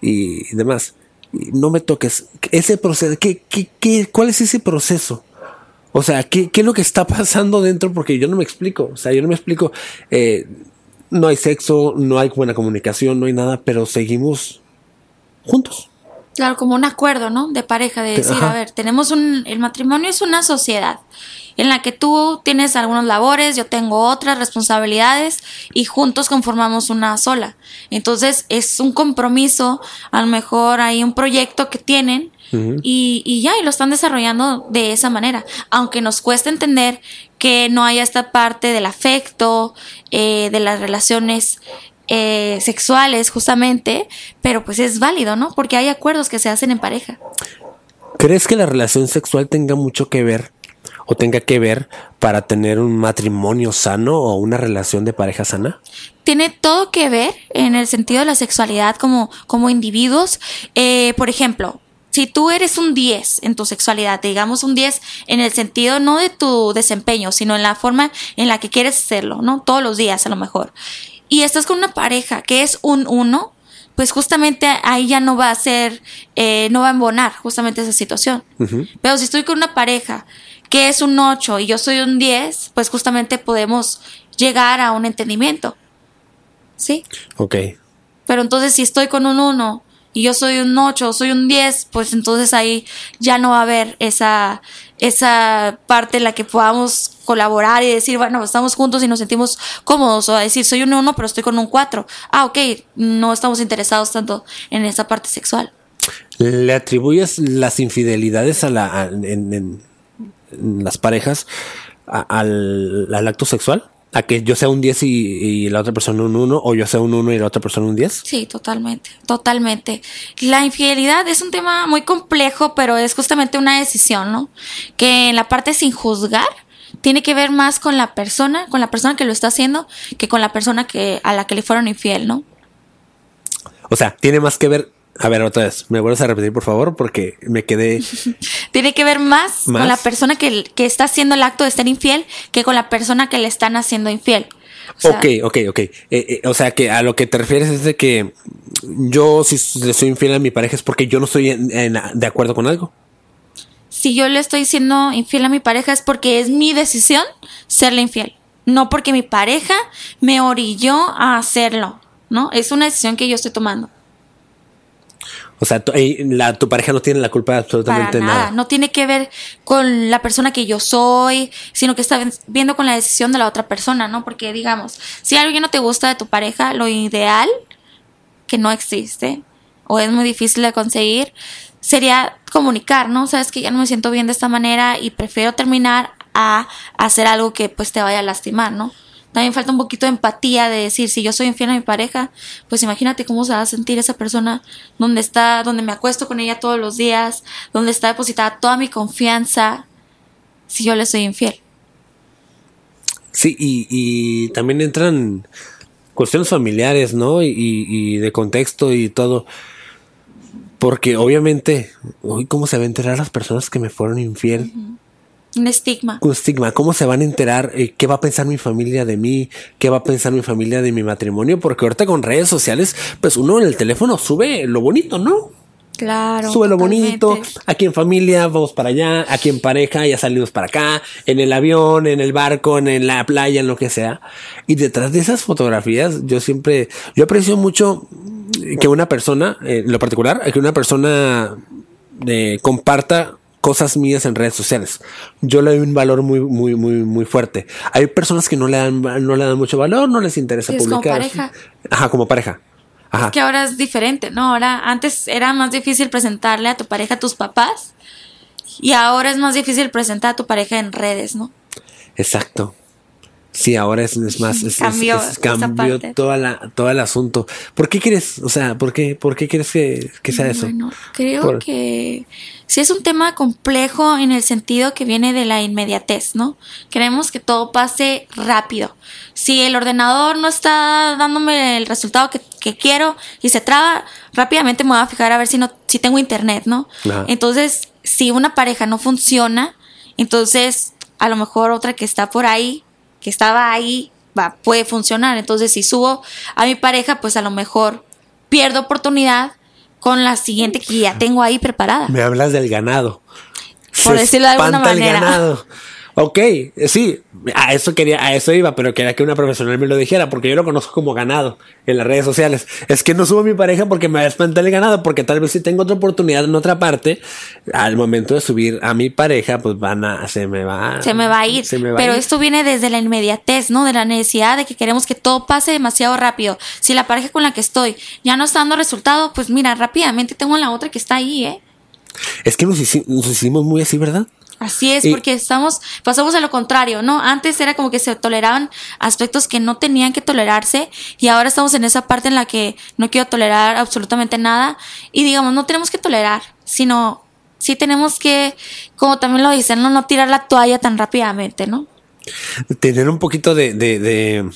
Y demás no me toques. Ese proceso, ¿qué, qué, qué, cuál es ese proceso? O sea, ¿qué, ¿qué, es lo que está pasando dentro? Porque yo no me explico. O sea, yo no me explico. Eh, no hay sexo, no hay buena comunicación, no hay nada, pero seguimos juntos. Claro, como un acuerdo, ¿no? De pareja, de decir, a ver, tenemos un, el matrimonio es una sociedad en la que tú tienes algunas labores, yo tengo otras responsabilidades y juntos conformamos una sola. Entonces es un compromiso, a lo mejor hay un proyecto que tienen y, y, ya, y lo están desarrollando de esa manera. Aunque nos cuesta entender que no haya esta parte del afecto, eh, de las relaciones eh, sexuales justamente, pero pues es válido, ¿no? Porque hay acuerdos que se hacen en pareja. ¿Crees que la relación sexual tenga mucho que ver o tenga que ver para tener un matrimonio sano o una relación de pareja sana? Tiene todo que ver en el sentido de la sexualidad como, como individuos. Eh, por ejemplo, si tú eres un 10 en tu sexualidad, digamos un 10 en el sentido no de tu desempeño, sino en la forma en la que quieres hacerlo, ¿no? Todos los días a lo mejor y estás con una pareja que es un uno, pues justamente ahí ya no va a ser, eh, no va a embonar justamente esa situación. Pero si estoy con una pareja que es un 8 y yo soy un 10, pues justamente podemos llegar a un entendimiento. ¿Sí? Ok. Pero entonces si estoy con un 1 y yo soy un 8 o soy un 10, pues entonces ahí ya no va a haber esa, esa parte en la que podamos colaborar y decir, bueno, estamos juntos y nos sentimos cómodos, o decir, soy un 1 pero estoy con un 4. Ah, ok, no estamos interesados tanto en esa parte sexual. ¿Le atribuyes las infidelidades a la, en, las parejas al, al acto sexual? a que yo sea un 10 y, la otra persona un 1 o yo sea un 1 y la otra persona un 10? Sí, totalmente, totalmente. La infidelidad es un tema muy complejo, pero es justamente una decisión, ¿no? Que en la parte sin juzgar tiene que ver más con la persona, con la persona que lo está haciendo, que con la persona que a la que le fueron infiel, ¿no? O sea, tiene más que ver. A ver, otra vez, me vuelves a repetir, por favor, porque me quedé. Tiene que ver más, ¿Más? con la persona que, que está haciendo el acto de ser infiel que con la persona que le están haciendo infiel. O sea, ok, ok, ok. Eh, eh, o sea, que a lo que te refieres es de que yo, si le soy infiel a mi pareja, es porque yo no estoy en- en- de acuerdo con algo. Si yo le estoy siendo infiel a mi pareja es porque es mi decisión serle infiel. No porque mi pareja me orilló a hacerlo, ¿no? Es una decisión que yo estoy tomando. O sea, tu, eh, la- tu pareja no tiene la culpa de Para absolutamente nada. nada. No tiene que ver con la persona que yo soy, sino que está viendo con la decisión de la otra persona, ¿no? Porque digamos, si alguien no te gusta de tu pareja, lo ideal, que no existe, o es muy difícil de conseguir, sería comunicar, ¿no? Sabes que ya no me siento bien de esta manera y prefiero terminar a hacer algo que pues te vaya a lastimar, ¿no? También falta un poquito de empatía de decir, si yo soy infiel a mi pareja, pues imagínate cómo se va a sentir esa persona donde está, donde me acuesto con ella todos los días, donde está depositada toda mi confianza, si yo le soy infiel. Sí, y, también entran cuestiones familiares, ¿no? Y- y de contexto y todo. Porque obviamente, uy, ¿cómo se va a enterar las personas que me fueron infiel? Un estigma. Un estigma, ¿cómo se van a enterar? Eh, ¿Qué va a pensar mi familia de mí? ¿Qué va a pensar mi familia de mi matrimonio? Porque ahorita con redes sociales, pues uno en el teléfono sube lo bonito, ¿no? Claro. Sube lo totalmente. bonito. Aquí en familia, vamos para allá. Aquí en pareja, ya salimos para acá. En el avión, en el barco, en, la playa, en lo que sea. Y detrás de esas fotografías, yo siempre, yo aprecio mucho que una persona, eh, en lo particular, que una persona eh, comparta cosas mías en redes sociales. Yo le doy un valor muy, muy, muy, muy fuerte. Hay personas que no le dan, no le dan mucho valor, no les interesa Sí, es como publicar. pareja. Ajá, como pareja. Ajá. que ahora es diferente, ¿no? Ahora, antes era más difícil presentarle a tu pareja a tus papás y ahora es más difícil presentar a tu pareja en redes, ¿no? Exacto. Sí, ahora es, es más, es, Cambió es- cambió toda la, todo el asunto. ¿Por qué quieres, o sea, por qué, por qué quieres que, que sea eso? Bueno, creo Por- que sí es un tema complejo en el sentido que viene de la inmediatez, ¿no? Queremos que todo pase rápido. Si el ordenador no está dándome el resultado que, que quiero y se traba, rápidamente me voy a fijar a ver si no, si tengo internet, ¿no? Ajá. Entonces, si una pareja no funciona, entonces a lo mejor otra que está por ahí, que estaba ahí, va, puede funcionar. Entonces, si subo a mi pareja, pues a lo mejor pierdo oportunidad con la siguiente que ya tengo ahí preparada. Me hablas del ganado. Por Se decirlo de alguna el manera. ganado. Ok, eh, sí, a eso quería, a eso iba, pero quería que una profesional me lo dijera, porque yo lo conozco como ganado en las redes sociales. Es que no subo a mi pareja porque me va a espantar el ganado, porque tal vez si tengo otra oportunidad en otra parte, al momento de subir a mi pareja, pues van a, se me va, Se me va a ir. se me va a Pero ir. esto viene desde la inmediatez, ¿no? De la necesidad de que queremos que todo pase demasiado rápido. Si la pareja con la que estoy ya no está dando resultado, pues mira, rápidamente tengo la otra que está ahí, ¿eh? Es que nos, hici- nos hicimos muy así, ¿verdad? Así es, Y- porque estamos, pasamos a lo contrario, ¿no? Antes era como que se toleraban aspectos que no tenían que tolerarse y ahora estamos en esa parte en la que no quiero tolerar absolutamente nada y digamos, no tenemos que tolerar, sino sí tenemos que, como también lo dicen, no, no tirar la toalla tan rápidamente, ¿no? tener un poquito de, de, de-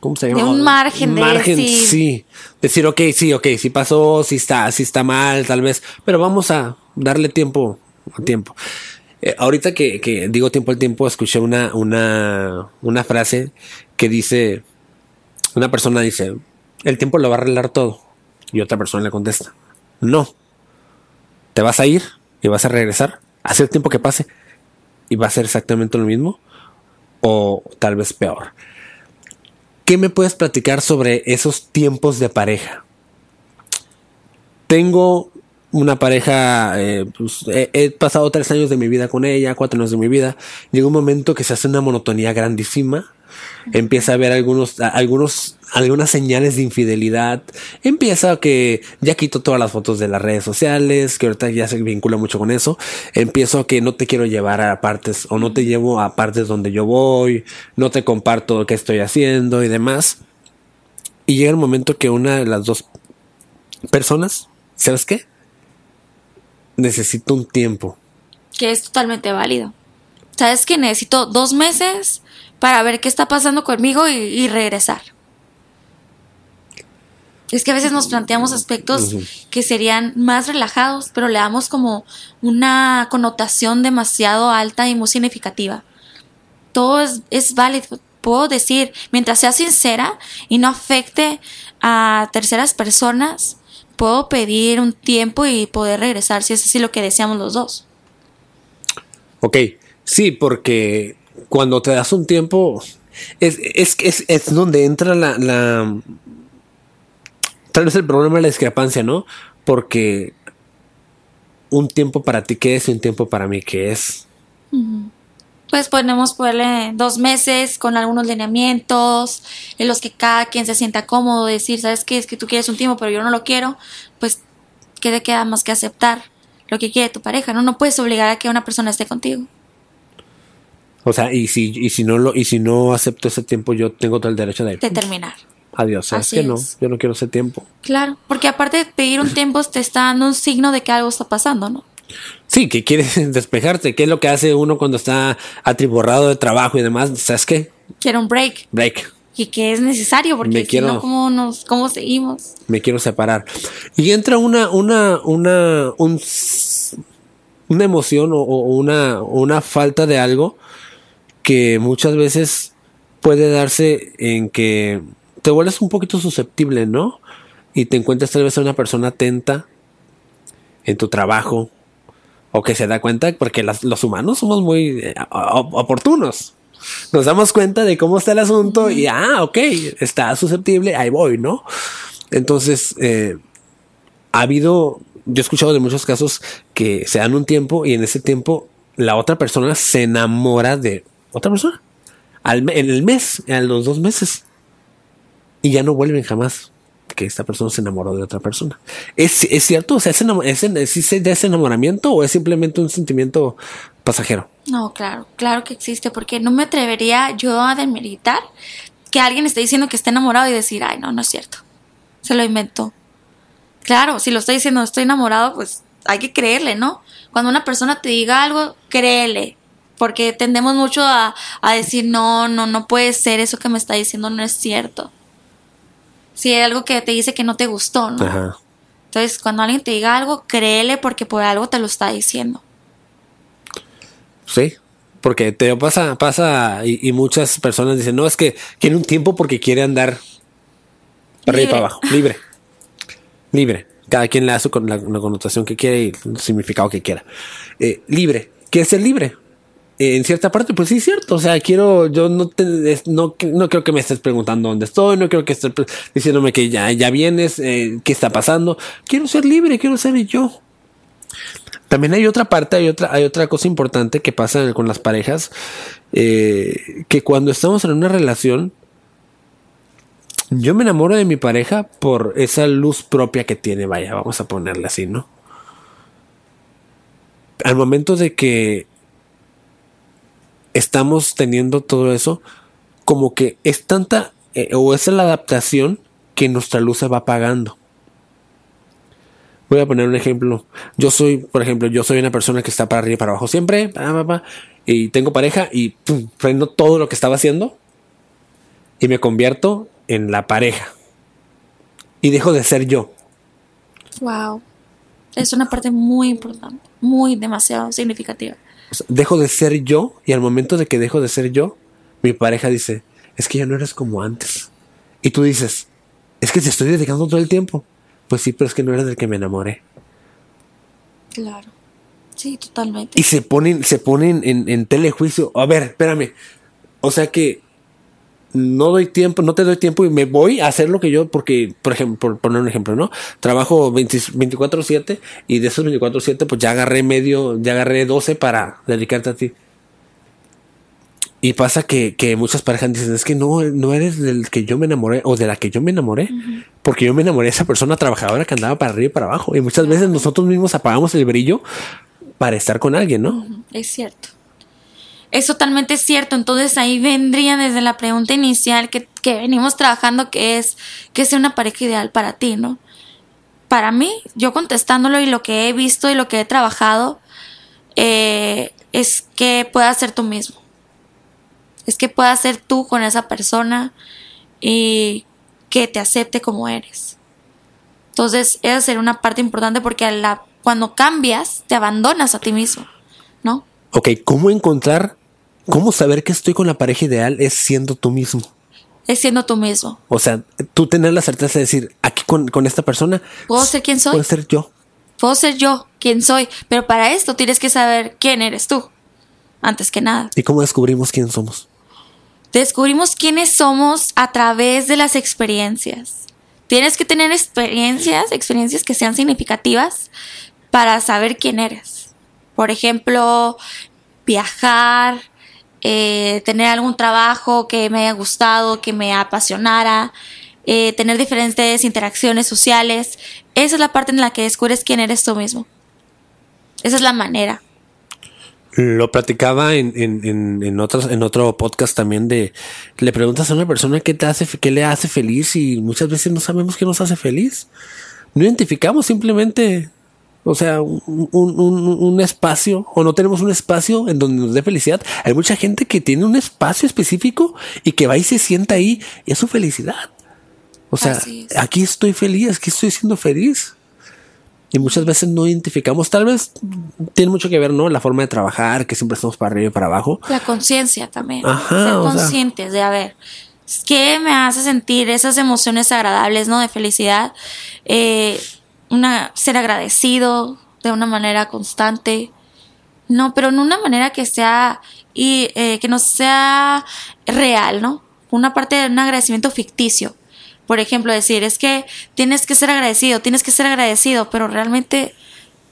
¿cómo se De llama? un margen de decir- sí, decir, ok, sí, ok, sí pasó, sí está, sí está mal, tal vez, pero vamos a darle tiempo tiempo. Eh, ahorita que, digo tiempo al tiempo, escuché una, una, una frase que dice, una persona dice, el tiempo lo va a arreglar todo, y otra persona le contesta, no, te vas a ir y vas a regresar, hace el tiempo que pase, y va a ser exactamente lo mismo o tal vez peor. ¿Qué me puedes platicar sobre esos tiempos de pareja? Tengo una pareja, eh, pues, he, pasado tres años de mi vida con ella, cuatro años de mi vida. Llega un momento que se hace una monotonía grandísima. Empieza a haber algunos, a- algunos, algunas señales de infidelidad. Empieza que ya quito todas las fotos de las redes sociales, que ahorita ya se vincula mucho con eso. Empiezo a que no te quiero llevar a partes o no te llevo a partes donde yo voy, no te comparto lo que estoy haciendo y demás. Y llega el momento que una de las dos personas, ¿sabes qué? Necesito un tiempo. Que es totalmente válido. Sabes que necesito dos meses para ver qué está pasando conmigo y, y regresar. Es que a veces nos planteamos aspectos que serían más relajados, pero le damos como una connotación demasiado alta y muy significativa. Todo es, es válido. Puedo decir, mientras sea sincera y no afecte a terceras personas, puedo pedir un tiempo y poder regresar si es así lo que deseamos los dos. Ok, sí, porque cuando te das un tiempo, es, es, es, es donde entra la, la, Tal vez el problema es la discrepancia, ¿no? Porque un tiempo para ti, ¿qué es? Y un tiempo para mí, ¿qué es? Pues podemos ponerle dos meses con algunos lineamientos en los que cada quien se sienta cómodo, decir, ¿sabes qué? Es que tú quieres un tiempo, pero yo no lo quiero. Pues, ¿qué te queda más que aceptar lo que quiere tu pareja? No, no puedes obligar a que una persona esté contigo. O sea, y si, y si no lo, y si no acepto ese tiempo, yo tengo todo el derecho de, de terminar. Adiós, ¿sabes que no? Yo no quiero ese tiempo. Claro, porque aparte de pedir un tiempo te está dando un signo de que algo está pasando, ¿no? Sí, que quieres despejarte. ¿Qué es lo que hace uno cuando está atriborrado de trabajo y demás? ¿Sabes qué? Quiero un break. Break. Y que es necesario porque si no, ¿cómo, nos, ¿cómo seguimos? Me quiero separar. Y entra una, una, una, un, una emoción o, una, una falta de algo que muchas veces puede darse en que te vuelves un poquito susceptible, ¿no? Y te encuentras tal vez a una persona atenta en tu trabajo o que se da cuenta, porque los humanos somos muy eh, oportunos. Nos damos cuenta de cómo está el asunto y, ah, ok, está susceptible, ahí voy, ¿no? Entonces, eh, ha habido, yo he escuchado de muchos casos que se dan un tiempo y en ese tiempo la otra persona se enamora de otra persona. en el mes, en los dos meses y ya no vuelven jamás que esta persona se enamoró de otra persona. ¿Es, es cierto? O sea, ¿es, ¿existe ese enamoramiento o es simplemente un sentimiento pasajero? No, claro, claro que existe, porque no me atrevería yo a demeritar que alguien esté diciendo que está enamorado y decir, ay, no, no es cierto. Se lo inventó. Claro, si lo está diciendo, estoy enamorado, pues hay que creerle, ¿no? Cuando una persona te diga algo, créele. Porque tendemos mucho a, a decir, no, no, no puede ser, eso que me está diciendo no es cierto si hay algo que te dice que no te gustó, ¿no? Ajá. Entonces, cuando alguien te diga algo, créele porque por algo te lo está diciendo. Sí, porque te pasa, pasa y, muchas personas dicen, no, es que quiere un tiempo porque quiere andar para arriba y para abajo, libre. Libre. Cada quien le hace con la, connotación que quiere y el significado que quiera. Eh, libre. ¿Qué es ser libre? En cierta parte, pues sí es cierto. O sea, quiero, yo no te, no, no creo que me estés preguntando dónde estoy, no creo que estés diciéndome que ya, ya vienes, eh, qué está pasando. Quiero ser libre, quiero ser yo. También hay otra parte, hay otra, hay otra cosa importante que pasa con las parejas, eh, que cuando estamos en una relación, yo me enamoro de mi pareja por esa luz propia que tiene, vaya, vamos a ponerle así, ¿no? Al momento de que estamos teniendo todo eso, como que es tanta eh, o es la adaptación que nuestra luz se va apagando. Voy a poner un ejemplo. Yo soy, por ejemplo, yo soy una persona que está para arriba y para abajo siempre, y tengo pareja y pum, prendo todo lo que estaba haciendo y me convierto en la pareja. Y dejo de ser yo. Wow. Es una parte muy importante, muy demasiado significativa dejo de ser yo y al momento de que dejo de ser yo, mi pareja dice, es que ya no eres como antes. Y tú dices, es que te estoy dedicando todo el tiempo. Pues sí, pero es que no eres del que me enamoré. Claro. Sí, totalmente. Y se ponen, se ponen en, en telejuicio. A ver, espérame. O sea que no doy tiempo, no te doy tiempo y me voy a hacer lo que yo, porque, por ejemplo, por poner un ejemplo, ¿no? Trabajo 24-7 y de esos 24-7 pues ya agarré medio, ya agarré 12 para dedicarte a ti. Y pasa que, que, muchas parejas dicen, es que no, no eres del que yo me enamoré o de la que yo me enamoré, porque yo me enamoré de esa persona trabajadora que andaba para arriba y para abajo. Y muchas veces nosotros mismos apagamos el brillo para estar con alguien, ¿no? Es cierto es totalmente cierto. Entonces ahí vendría desde la pregunta inicial que, venimos trabajando, que es, que es una pareja ideal para ti, ¿no? Para mí, yo contestándolo y lo que he visto y lo que he trabajado, eh, es que puedas ser tú mismo. Es que puedas ser tú con esa persona y que te acepte como eres. Entonces, esa sería una parte importante porque la, cuando cambias, te abandonas a ti mismo, ¿no? Ok, ¿cómo encontrar, cómo saber que estoy con la pareja ideal es siendo tú mismo? Es siendo tú mismo. O sea, tú tener la certeza de decir, aquí con, con esta persona. ¿Puedo ser quien soy? Puedo ser yo. Puedo ser yo, quien soy. Pero para esto tienes que saber quién eres tú. Antes que nada. ¿Y cómo descubrimos quién somos? Descubrimos quiénes somos a través de las experiencias. Tienes que tener experiencias, experiencias que sean significativas para saber quién eres. Por ejemplo, viajar, eh, tener algún trabajo que me haya gustado, que me apasionara, eh, tener diferentes interacciones sociales. Esa es la parte en la que descubres quién eres tú mismo. Esa es la manera. Lo platicaba en, en, en, otros, en otro podcast también de le preguntas a una persona qué te hace, qué le hace feliz y muchas veces no sabemos qué nos hace feliz. No identificamos simplemente, o sea, un, un, un espacio o no tenemos un espacio en donde nos dé felicidad. Hay mucha gente que tiene un espacio específico y que va y se sienta ahí y es su felicidad. O sea, aquí estoy feliz, aquí estoy siendo feliz. Y muchas veces no identificamos, tal vez tiene mucho que ver, ¿no? La forma de trabajar, que siempre estamos para arriba y para abajo. La conciencia también. Ser conscientes de, a ver, ¿qué me hace sentir esas emociones agradables, ¿no? De felicidad. Eh, ser agradecido de una manera constante. No, pero en una manera que sea, y eh, que no sea real, ¿no? Una parte de un agradecimiento ficticio por ejemplo, decir, es que tienes que ser agradecido, tienes que ser agradecido, pero realmente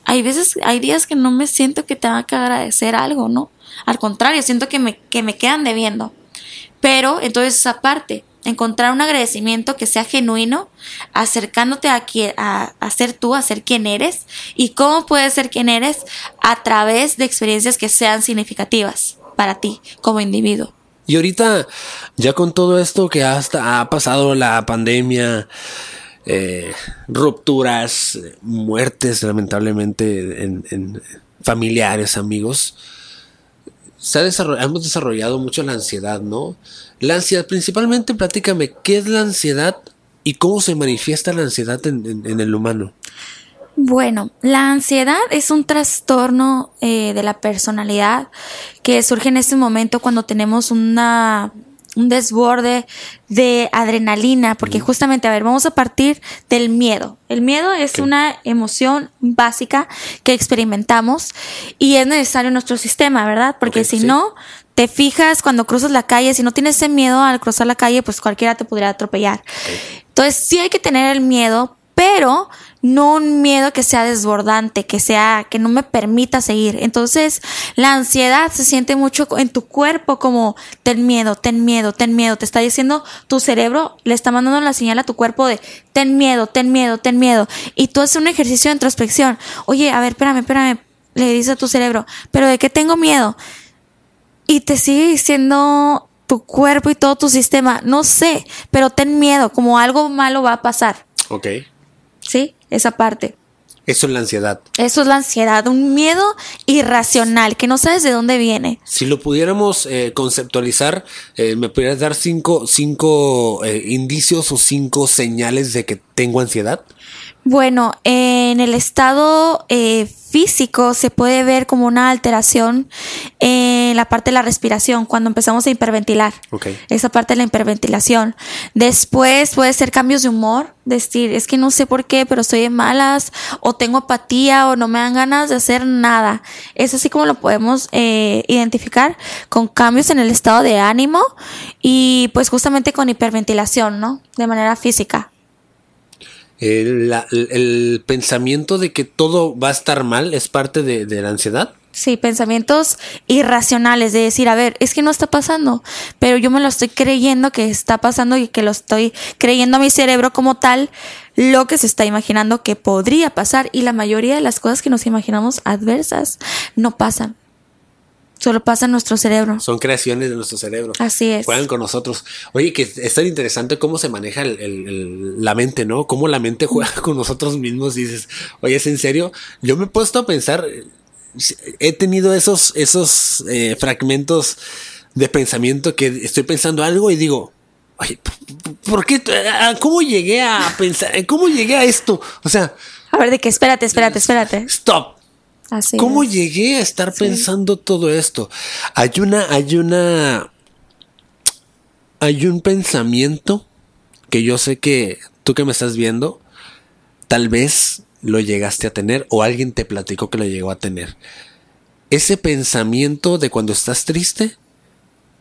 hay veces, hay días que no me siento que tenga que agradecer algo, ¿no? Al contrario, siento que me, que me quedan debiendo. Pero entonces esa parte, encontrar un agradecimiento que sea genuino, acercándote a, a, ser tú, a ser quien eres, y cómo puedes ser quien eres a través de experiencias que sean significativas para ti como individuo. Y ahorita, ya con todo esto que hasta ha pasado la pandemia, eh, rupturas, muertes, lamentablemente, en, familiares, amigos, se ha hemos desarrollado mucho la ansiedad, ¿no? La ansiedad, principalmente, platícame, ¿qué es la ansiedad y cómo se manifiesta la ansiedad en, en el humano? Bueno, la ansiedad es un trastorno eh, de la personalidad que surge en este momento cuando tenemos una un desborde de adrenalina, porque justamente, a ver, vamos a partir del miedo. El miedo es una emoción básica que experimentamos y es necesario en nuestro sistema, ¿verdad? Porque si no, te fijas cuando cruzas la calle, si no tienes ese miedo al cruzar la calle, pues cualquiera te podría atropellar. Entonces, sí hay que tener el miedo, pero no un miedo que sea desbordante, que sea, que no me permita seguir. Entonces, la ansiedad se siente mucho en tu cuerpo como ten miedo, ten miedo, ten miedo. Te está diciendo tu cerebro, le está mandando la señal a tu cuerpo de ten miedo, ten miedo, ten miedo. Y tú haces un ejercicio de introspección. Oye, a ver, espérame, espérame. Le dice a tu cerebro, pero ¿de qué tengo miedo? Y te sigue diciendo tu cuerpo y todo tu sistema, no sé, pero ten miedo, como algo malo va a pasar. Ok. ¿Sí? Esa parte. Eso es la ansiedad. Eso es la ansiedad, un miedo irracional que no sabes de dónde viene. Si lo pudiéramos eh, conceptualizar, eh, ¿me pudieras dar cinco, cinco eh, indicios o cinco señales de que tengo ansiedad? Bueno, en el estado eh, físico se puede ver como una alteración en la parte de la respiración cuando empezamos a hiperventilar. Esa parte de la hiperventilación. Después puede ser cambios de humor, decir, es que no sé por qué, pero estoy de malas, o tengo apatía, o no me dan ganas de hacer nada. Es así como lo podemos eh, identificar con cambios en el estado de ánimo y pues justamente con hiperventilación, ¿no? De manera física el, pensamiento de que todo va a estar mal es parte de, de la ansiedad. Sí, pensamientos irracionales de decir, a ver, es que no está pasando, pero yo me lo estoy creyendo que está pasando y que lo estoy creyendo a mi cerebro como tal, lo que se está imaginando que podría pasar y la mayoría de las cosas que nos imaginamos adversas no pasan. Solo pasa en nuestro cerebro. Son creaciones de nuestro cerebro. Así es. Juegan con nosotros. Oye, que es tan interesante cómo se maneja el, la mente, ¿no? Cómo la mente juega con nosotros mismos. dices, oye, ¿es en serio? Yo me he puesto a pensar, he tenido esos, esos eh, fragmentos de pensamiento que estoy pensando algo y digo, Oye, ¿por qué? ¿Cómo llegué a pensar? ¿Cómo llegué a esto? O sea. A ver, de qué, espérate, espérate, espérate. Stop. Así ¿Cómo llegué a estar pensando todo esto? Hay una, hay una, hay un pensamiento que yo sé que tú que me estás viendo, tal vez lo llegaste a tener o alguien te platicó que lo llegó a tener. Ese pensamiento de cuando estás triste,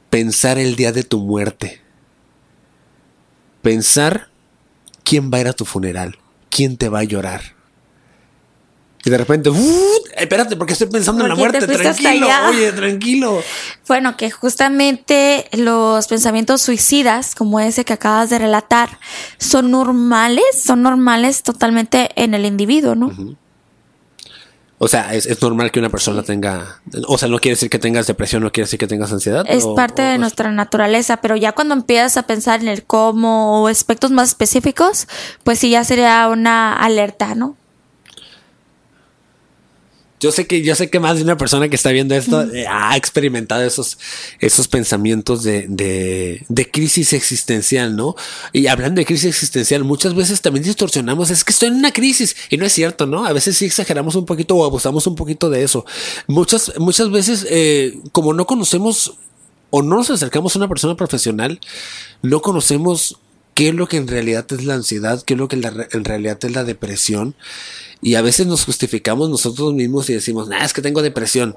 pensar el día de tu muerte. Pensar quién va a ir a tu funeral, quién te va a llorar. Y de repente, espérate, porque estoy pensando en la muerte. Tranquilo, oye, tranquilo. Bueno, que justamente los pensamientos suicidas, como ese que acabas de relatar, son normales, son normales totalmente en el individuo, ¿no? O sea, es, normal que una persona tenga, o sea, no quiere decir que tengas depresión, no quiere decir que tengas ansiedad. Es parte de nuestra naturaleza, pero ya cuando empiezas a pensar en el cómo o aspectos más específicos, pues sí ya sería una alerta, ¿no? Yo sé que, yo sé que más de una persona que está viendo esto eh, ha experimentado esos, esos pensamientos de, de, de, crisis existencial, ¿no? Y hablando de crisis existencial, muchas veces también distorsionamos, es que estoy en una crisis, y no es cierto, ¿no? A veces sí exageramos un poquito o abusamos un poquito de eso. Muchas, muchas veces, eh, como no conocemos o no nos acercamos a una persona profesional, no conocemos qué es lo que en realidad es la ansiedad, qué es lo que en realidad es la depresión. Y a veces nos justificamos nosotros mismos y decimos, nah, es que tengo depresión.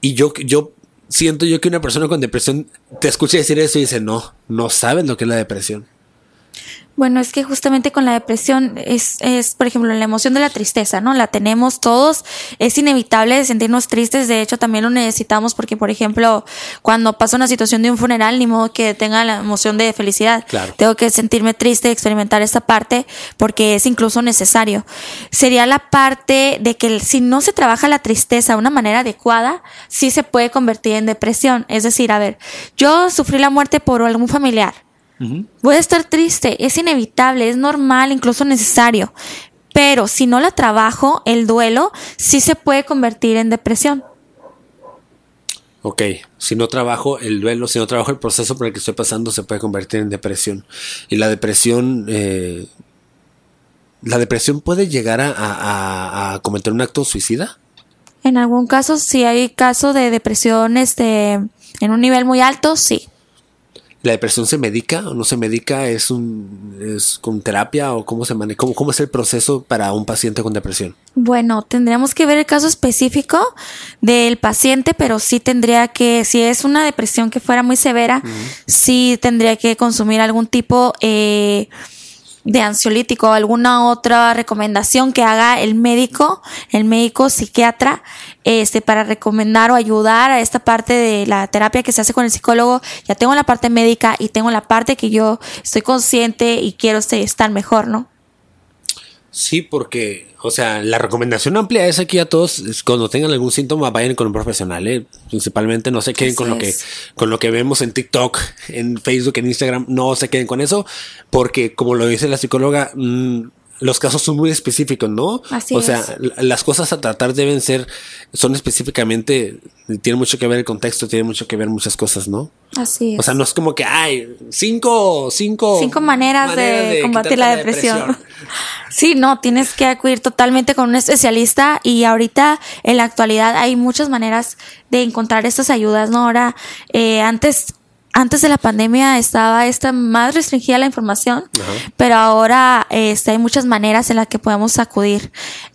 Y yo, yo siento yo que una persona con depresión te escucha decir eso y dice, no, no sabes lo que es la depresión. Bueno, es que justamente con la depresión es, es, por ejemplo, la emoción de la tristeza, ¿no? La tenemos todos, es inevitable sentirnos tristes, de hecho también lo necesitamos porque, por ejemplo, cuando pasa una situación de un funeral, ni modo que tenga la emoción de felicidad. Claro. Tengo que sentirme triste, experimentar esta parte porque es incluso necesario. Sería la parte de que si no se trabaja la tristeza de una manera adecuada, sí se puede convertir en depresión. Es decir, a ver, yo sufrí la muerte por algún familiar Voy a estar triste, es inevitable, es normal, incluso necesario. Pero si no la trabajo, el duelo sí se puede convertir en depresión. Ok, si no trabajo el duelo, si no trabajo el proceso por el que estoy pasando, se puede convertir en depresión. Y la depresión, eh, ¿la depresión puede llegar a, a, cometer un acto suicida? En algún caso, si hay caso de depresión este, en un nivel muy alto, sí. ¿La depresión se medica o no se medica? ¿Es, un, es con terapia o cómo, se maneja? Cómo, ¿Cómo es el proceso para un paciente con depresión? Bueno, tendríamos que ver el caso específico del paciente, pero sí tendría que, si es una depresión que fuera muy severa, sí tendría que consumir algún tipo... Eh, de ansiolítico o alguna otra recomendación que haga el médico, el médico psiquiatra, este, para recomendar o ayudar a esta parte de la terapia que se hace con el psicólogo. Ya tengo la parte médica y tengo la parte que yo estoy consciente y quiero estar mejor, ¿no? Sí, porque, o sea, la recomendación amplia es aquí a todos, cuando tengan algún síntoma, vayan con un profesional, ¿eh? principalmente no se queden con lo que, con lo que vemos en TikTok, en Facebook, en Instagram, no se queden con eso, porque como lo dice la psicóloga, mm, los casos son muy específicos, ¿no? Así o sea, las cosas a tratar deben ser, son específicamente, tiene mucho que ver el contexto, tiene mucho que ver muchas cosas, ¿no? Así es. O sea, no es como que hay cinco, cinco, cinco maneras, de, combatir la depresión. sí, no, tienes que acudir totalmente con un especialista y ahorita en la actualidad hay muchas maneras de encontrar estas ayudas, ¿no? Ahora, eh, antes antes de la pandemia estaba esta más restringida la información, pero ahora este, hay muchas maneras en las que podemos acudir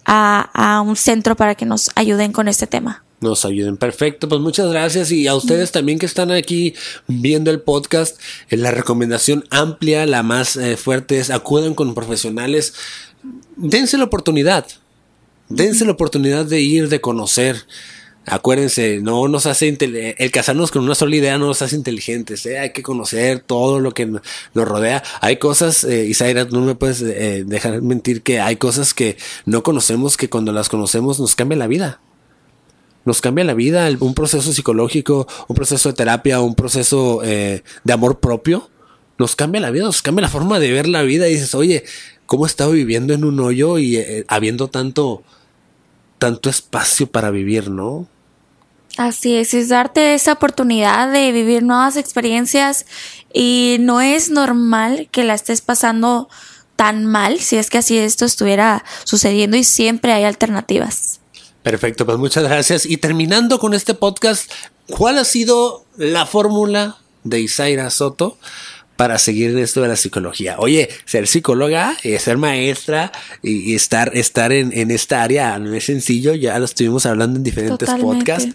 a, a, un centro para que nos ayuden con este tema. Nos ayuden, perfecto. Pues muchas gracias y a ustedes también que están aquí viendo el podcast. Eh, la recomendación amplia, la más eh, fuerte es acudan con profesionales. Dense la oportunidad. Dense la oportunidad de ir, de conocer. Acuérdense, no nos hace el casarnos con una sola idea no nos hace inteligentes, ¿eh? hay que conocer todo lo que nos rodea. Hay cosas, eh, Isaira, no me puedes eh, dejar mentir que hay cosas que no conocemos que cuando las conocemos nos cambia la vida. Nos cambia la vida, un proceso psicológico, un proceso de terapia, un proceso eh, de amor propio, nos cambia la vida, nos cambia la forma de ver la vida y dices, oye, ¿cómo he estado viviendo en un hoyo y habiendo tanto, tanto espacio para vivir, no? Así es, es darte esa oportunidad de vivir nuevas experiencias y no es normal que la estés pasando tan mal si es que así esto estuviera sucediendo y siempre hay alternativas. Perfecto, pues muchas gracias. Y terminando con este podcast, ¿cuál ha sido la fórmula de Isaira Soto para seguir en esto de la psicología? Oye, ser psicóloga, eh, ser maestra y, estar, estar en, esta área no es sencillo, ya lo estuvimos hablando en diferentes podcasts,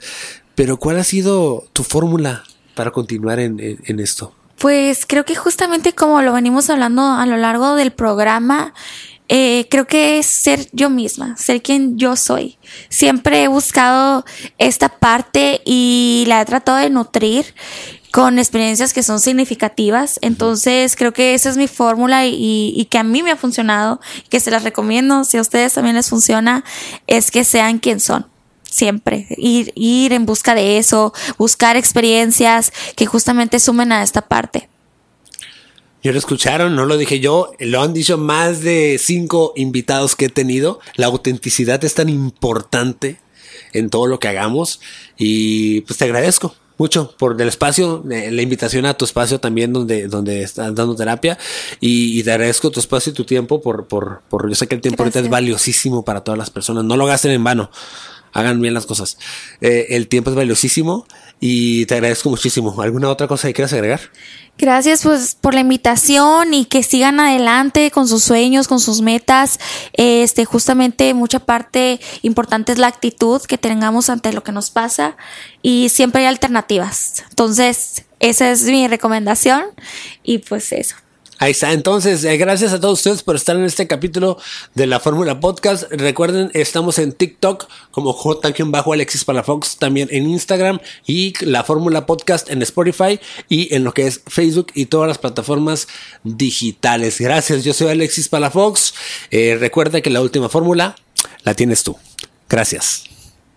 pero ¿cuál ha sido tu fórmula para continuar en esto? Pues creo que justamente como lo venimos hablando a lo largo del programa, eh, creo que es ser yo misma, ser quien yo soy. Siempre he buscado esta parte y la he tratado de nutrir con experiencias que son significativas. Entonces creo que esa es mi fórmula y, y, que a mí me ha funcionado, que se las recomiendo, si a ustedes también les funciona, es que sean quien son siempre, ir, ir en busca de eso, buscar experiencias que justamente sumen a esta parte. Ya lo escucharon, no lo dije yo, lo han dicho más de cinco invitados que he tenido. La autenticidad es tan importante en todo lo que hagamos y pues te agradezco mucho por el espacio, eh, la invitación a tu espacio también donde, donde estás dando terapia. Y, te agradezco tu espacio y tu tiempo por, por, por yo sé que el tiempo ahorita es valiosísimo para todas las personas, no lo gasten en vano hagan bien las cosas. Eh, el tiempo es valiosísimo y te agradezco muchísimo. ¿Alguna otra cosa que quieras agregar? Gracias pues por la invitación y que sigan adelante con sus sueños, con sus metas. Este, justamente mucha parte importante es la actitud que tengamos ante lo que nos pasa y siempre hay alternativas. Entonces, esa es mi recomendación y pues eso. Ahí está. Entonces, eh, gracias a todos ustedes por estar en este capítulo de la Fórmula Podcast. Recuerden, estamos en TikTok como J-Alexis Palafox, también en Instagram y la Fórmula Podcast en Spotify y en lo que es Facebook y todas las plataformas digitales. Gracias. Yo soy Alexis Palafox. Eh, recuerda que la última fórmula la tienes tú. Gracias.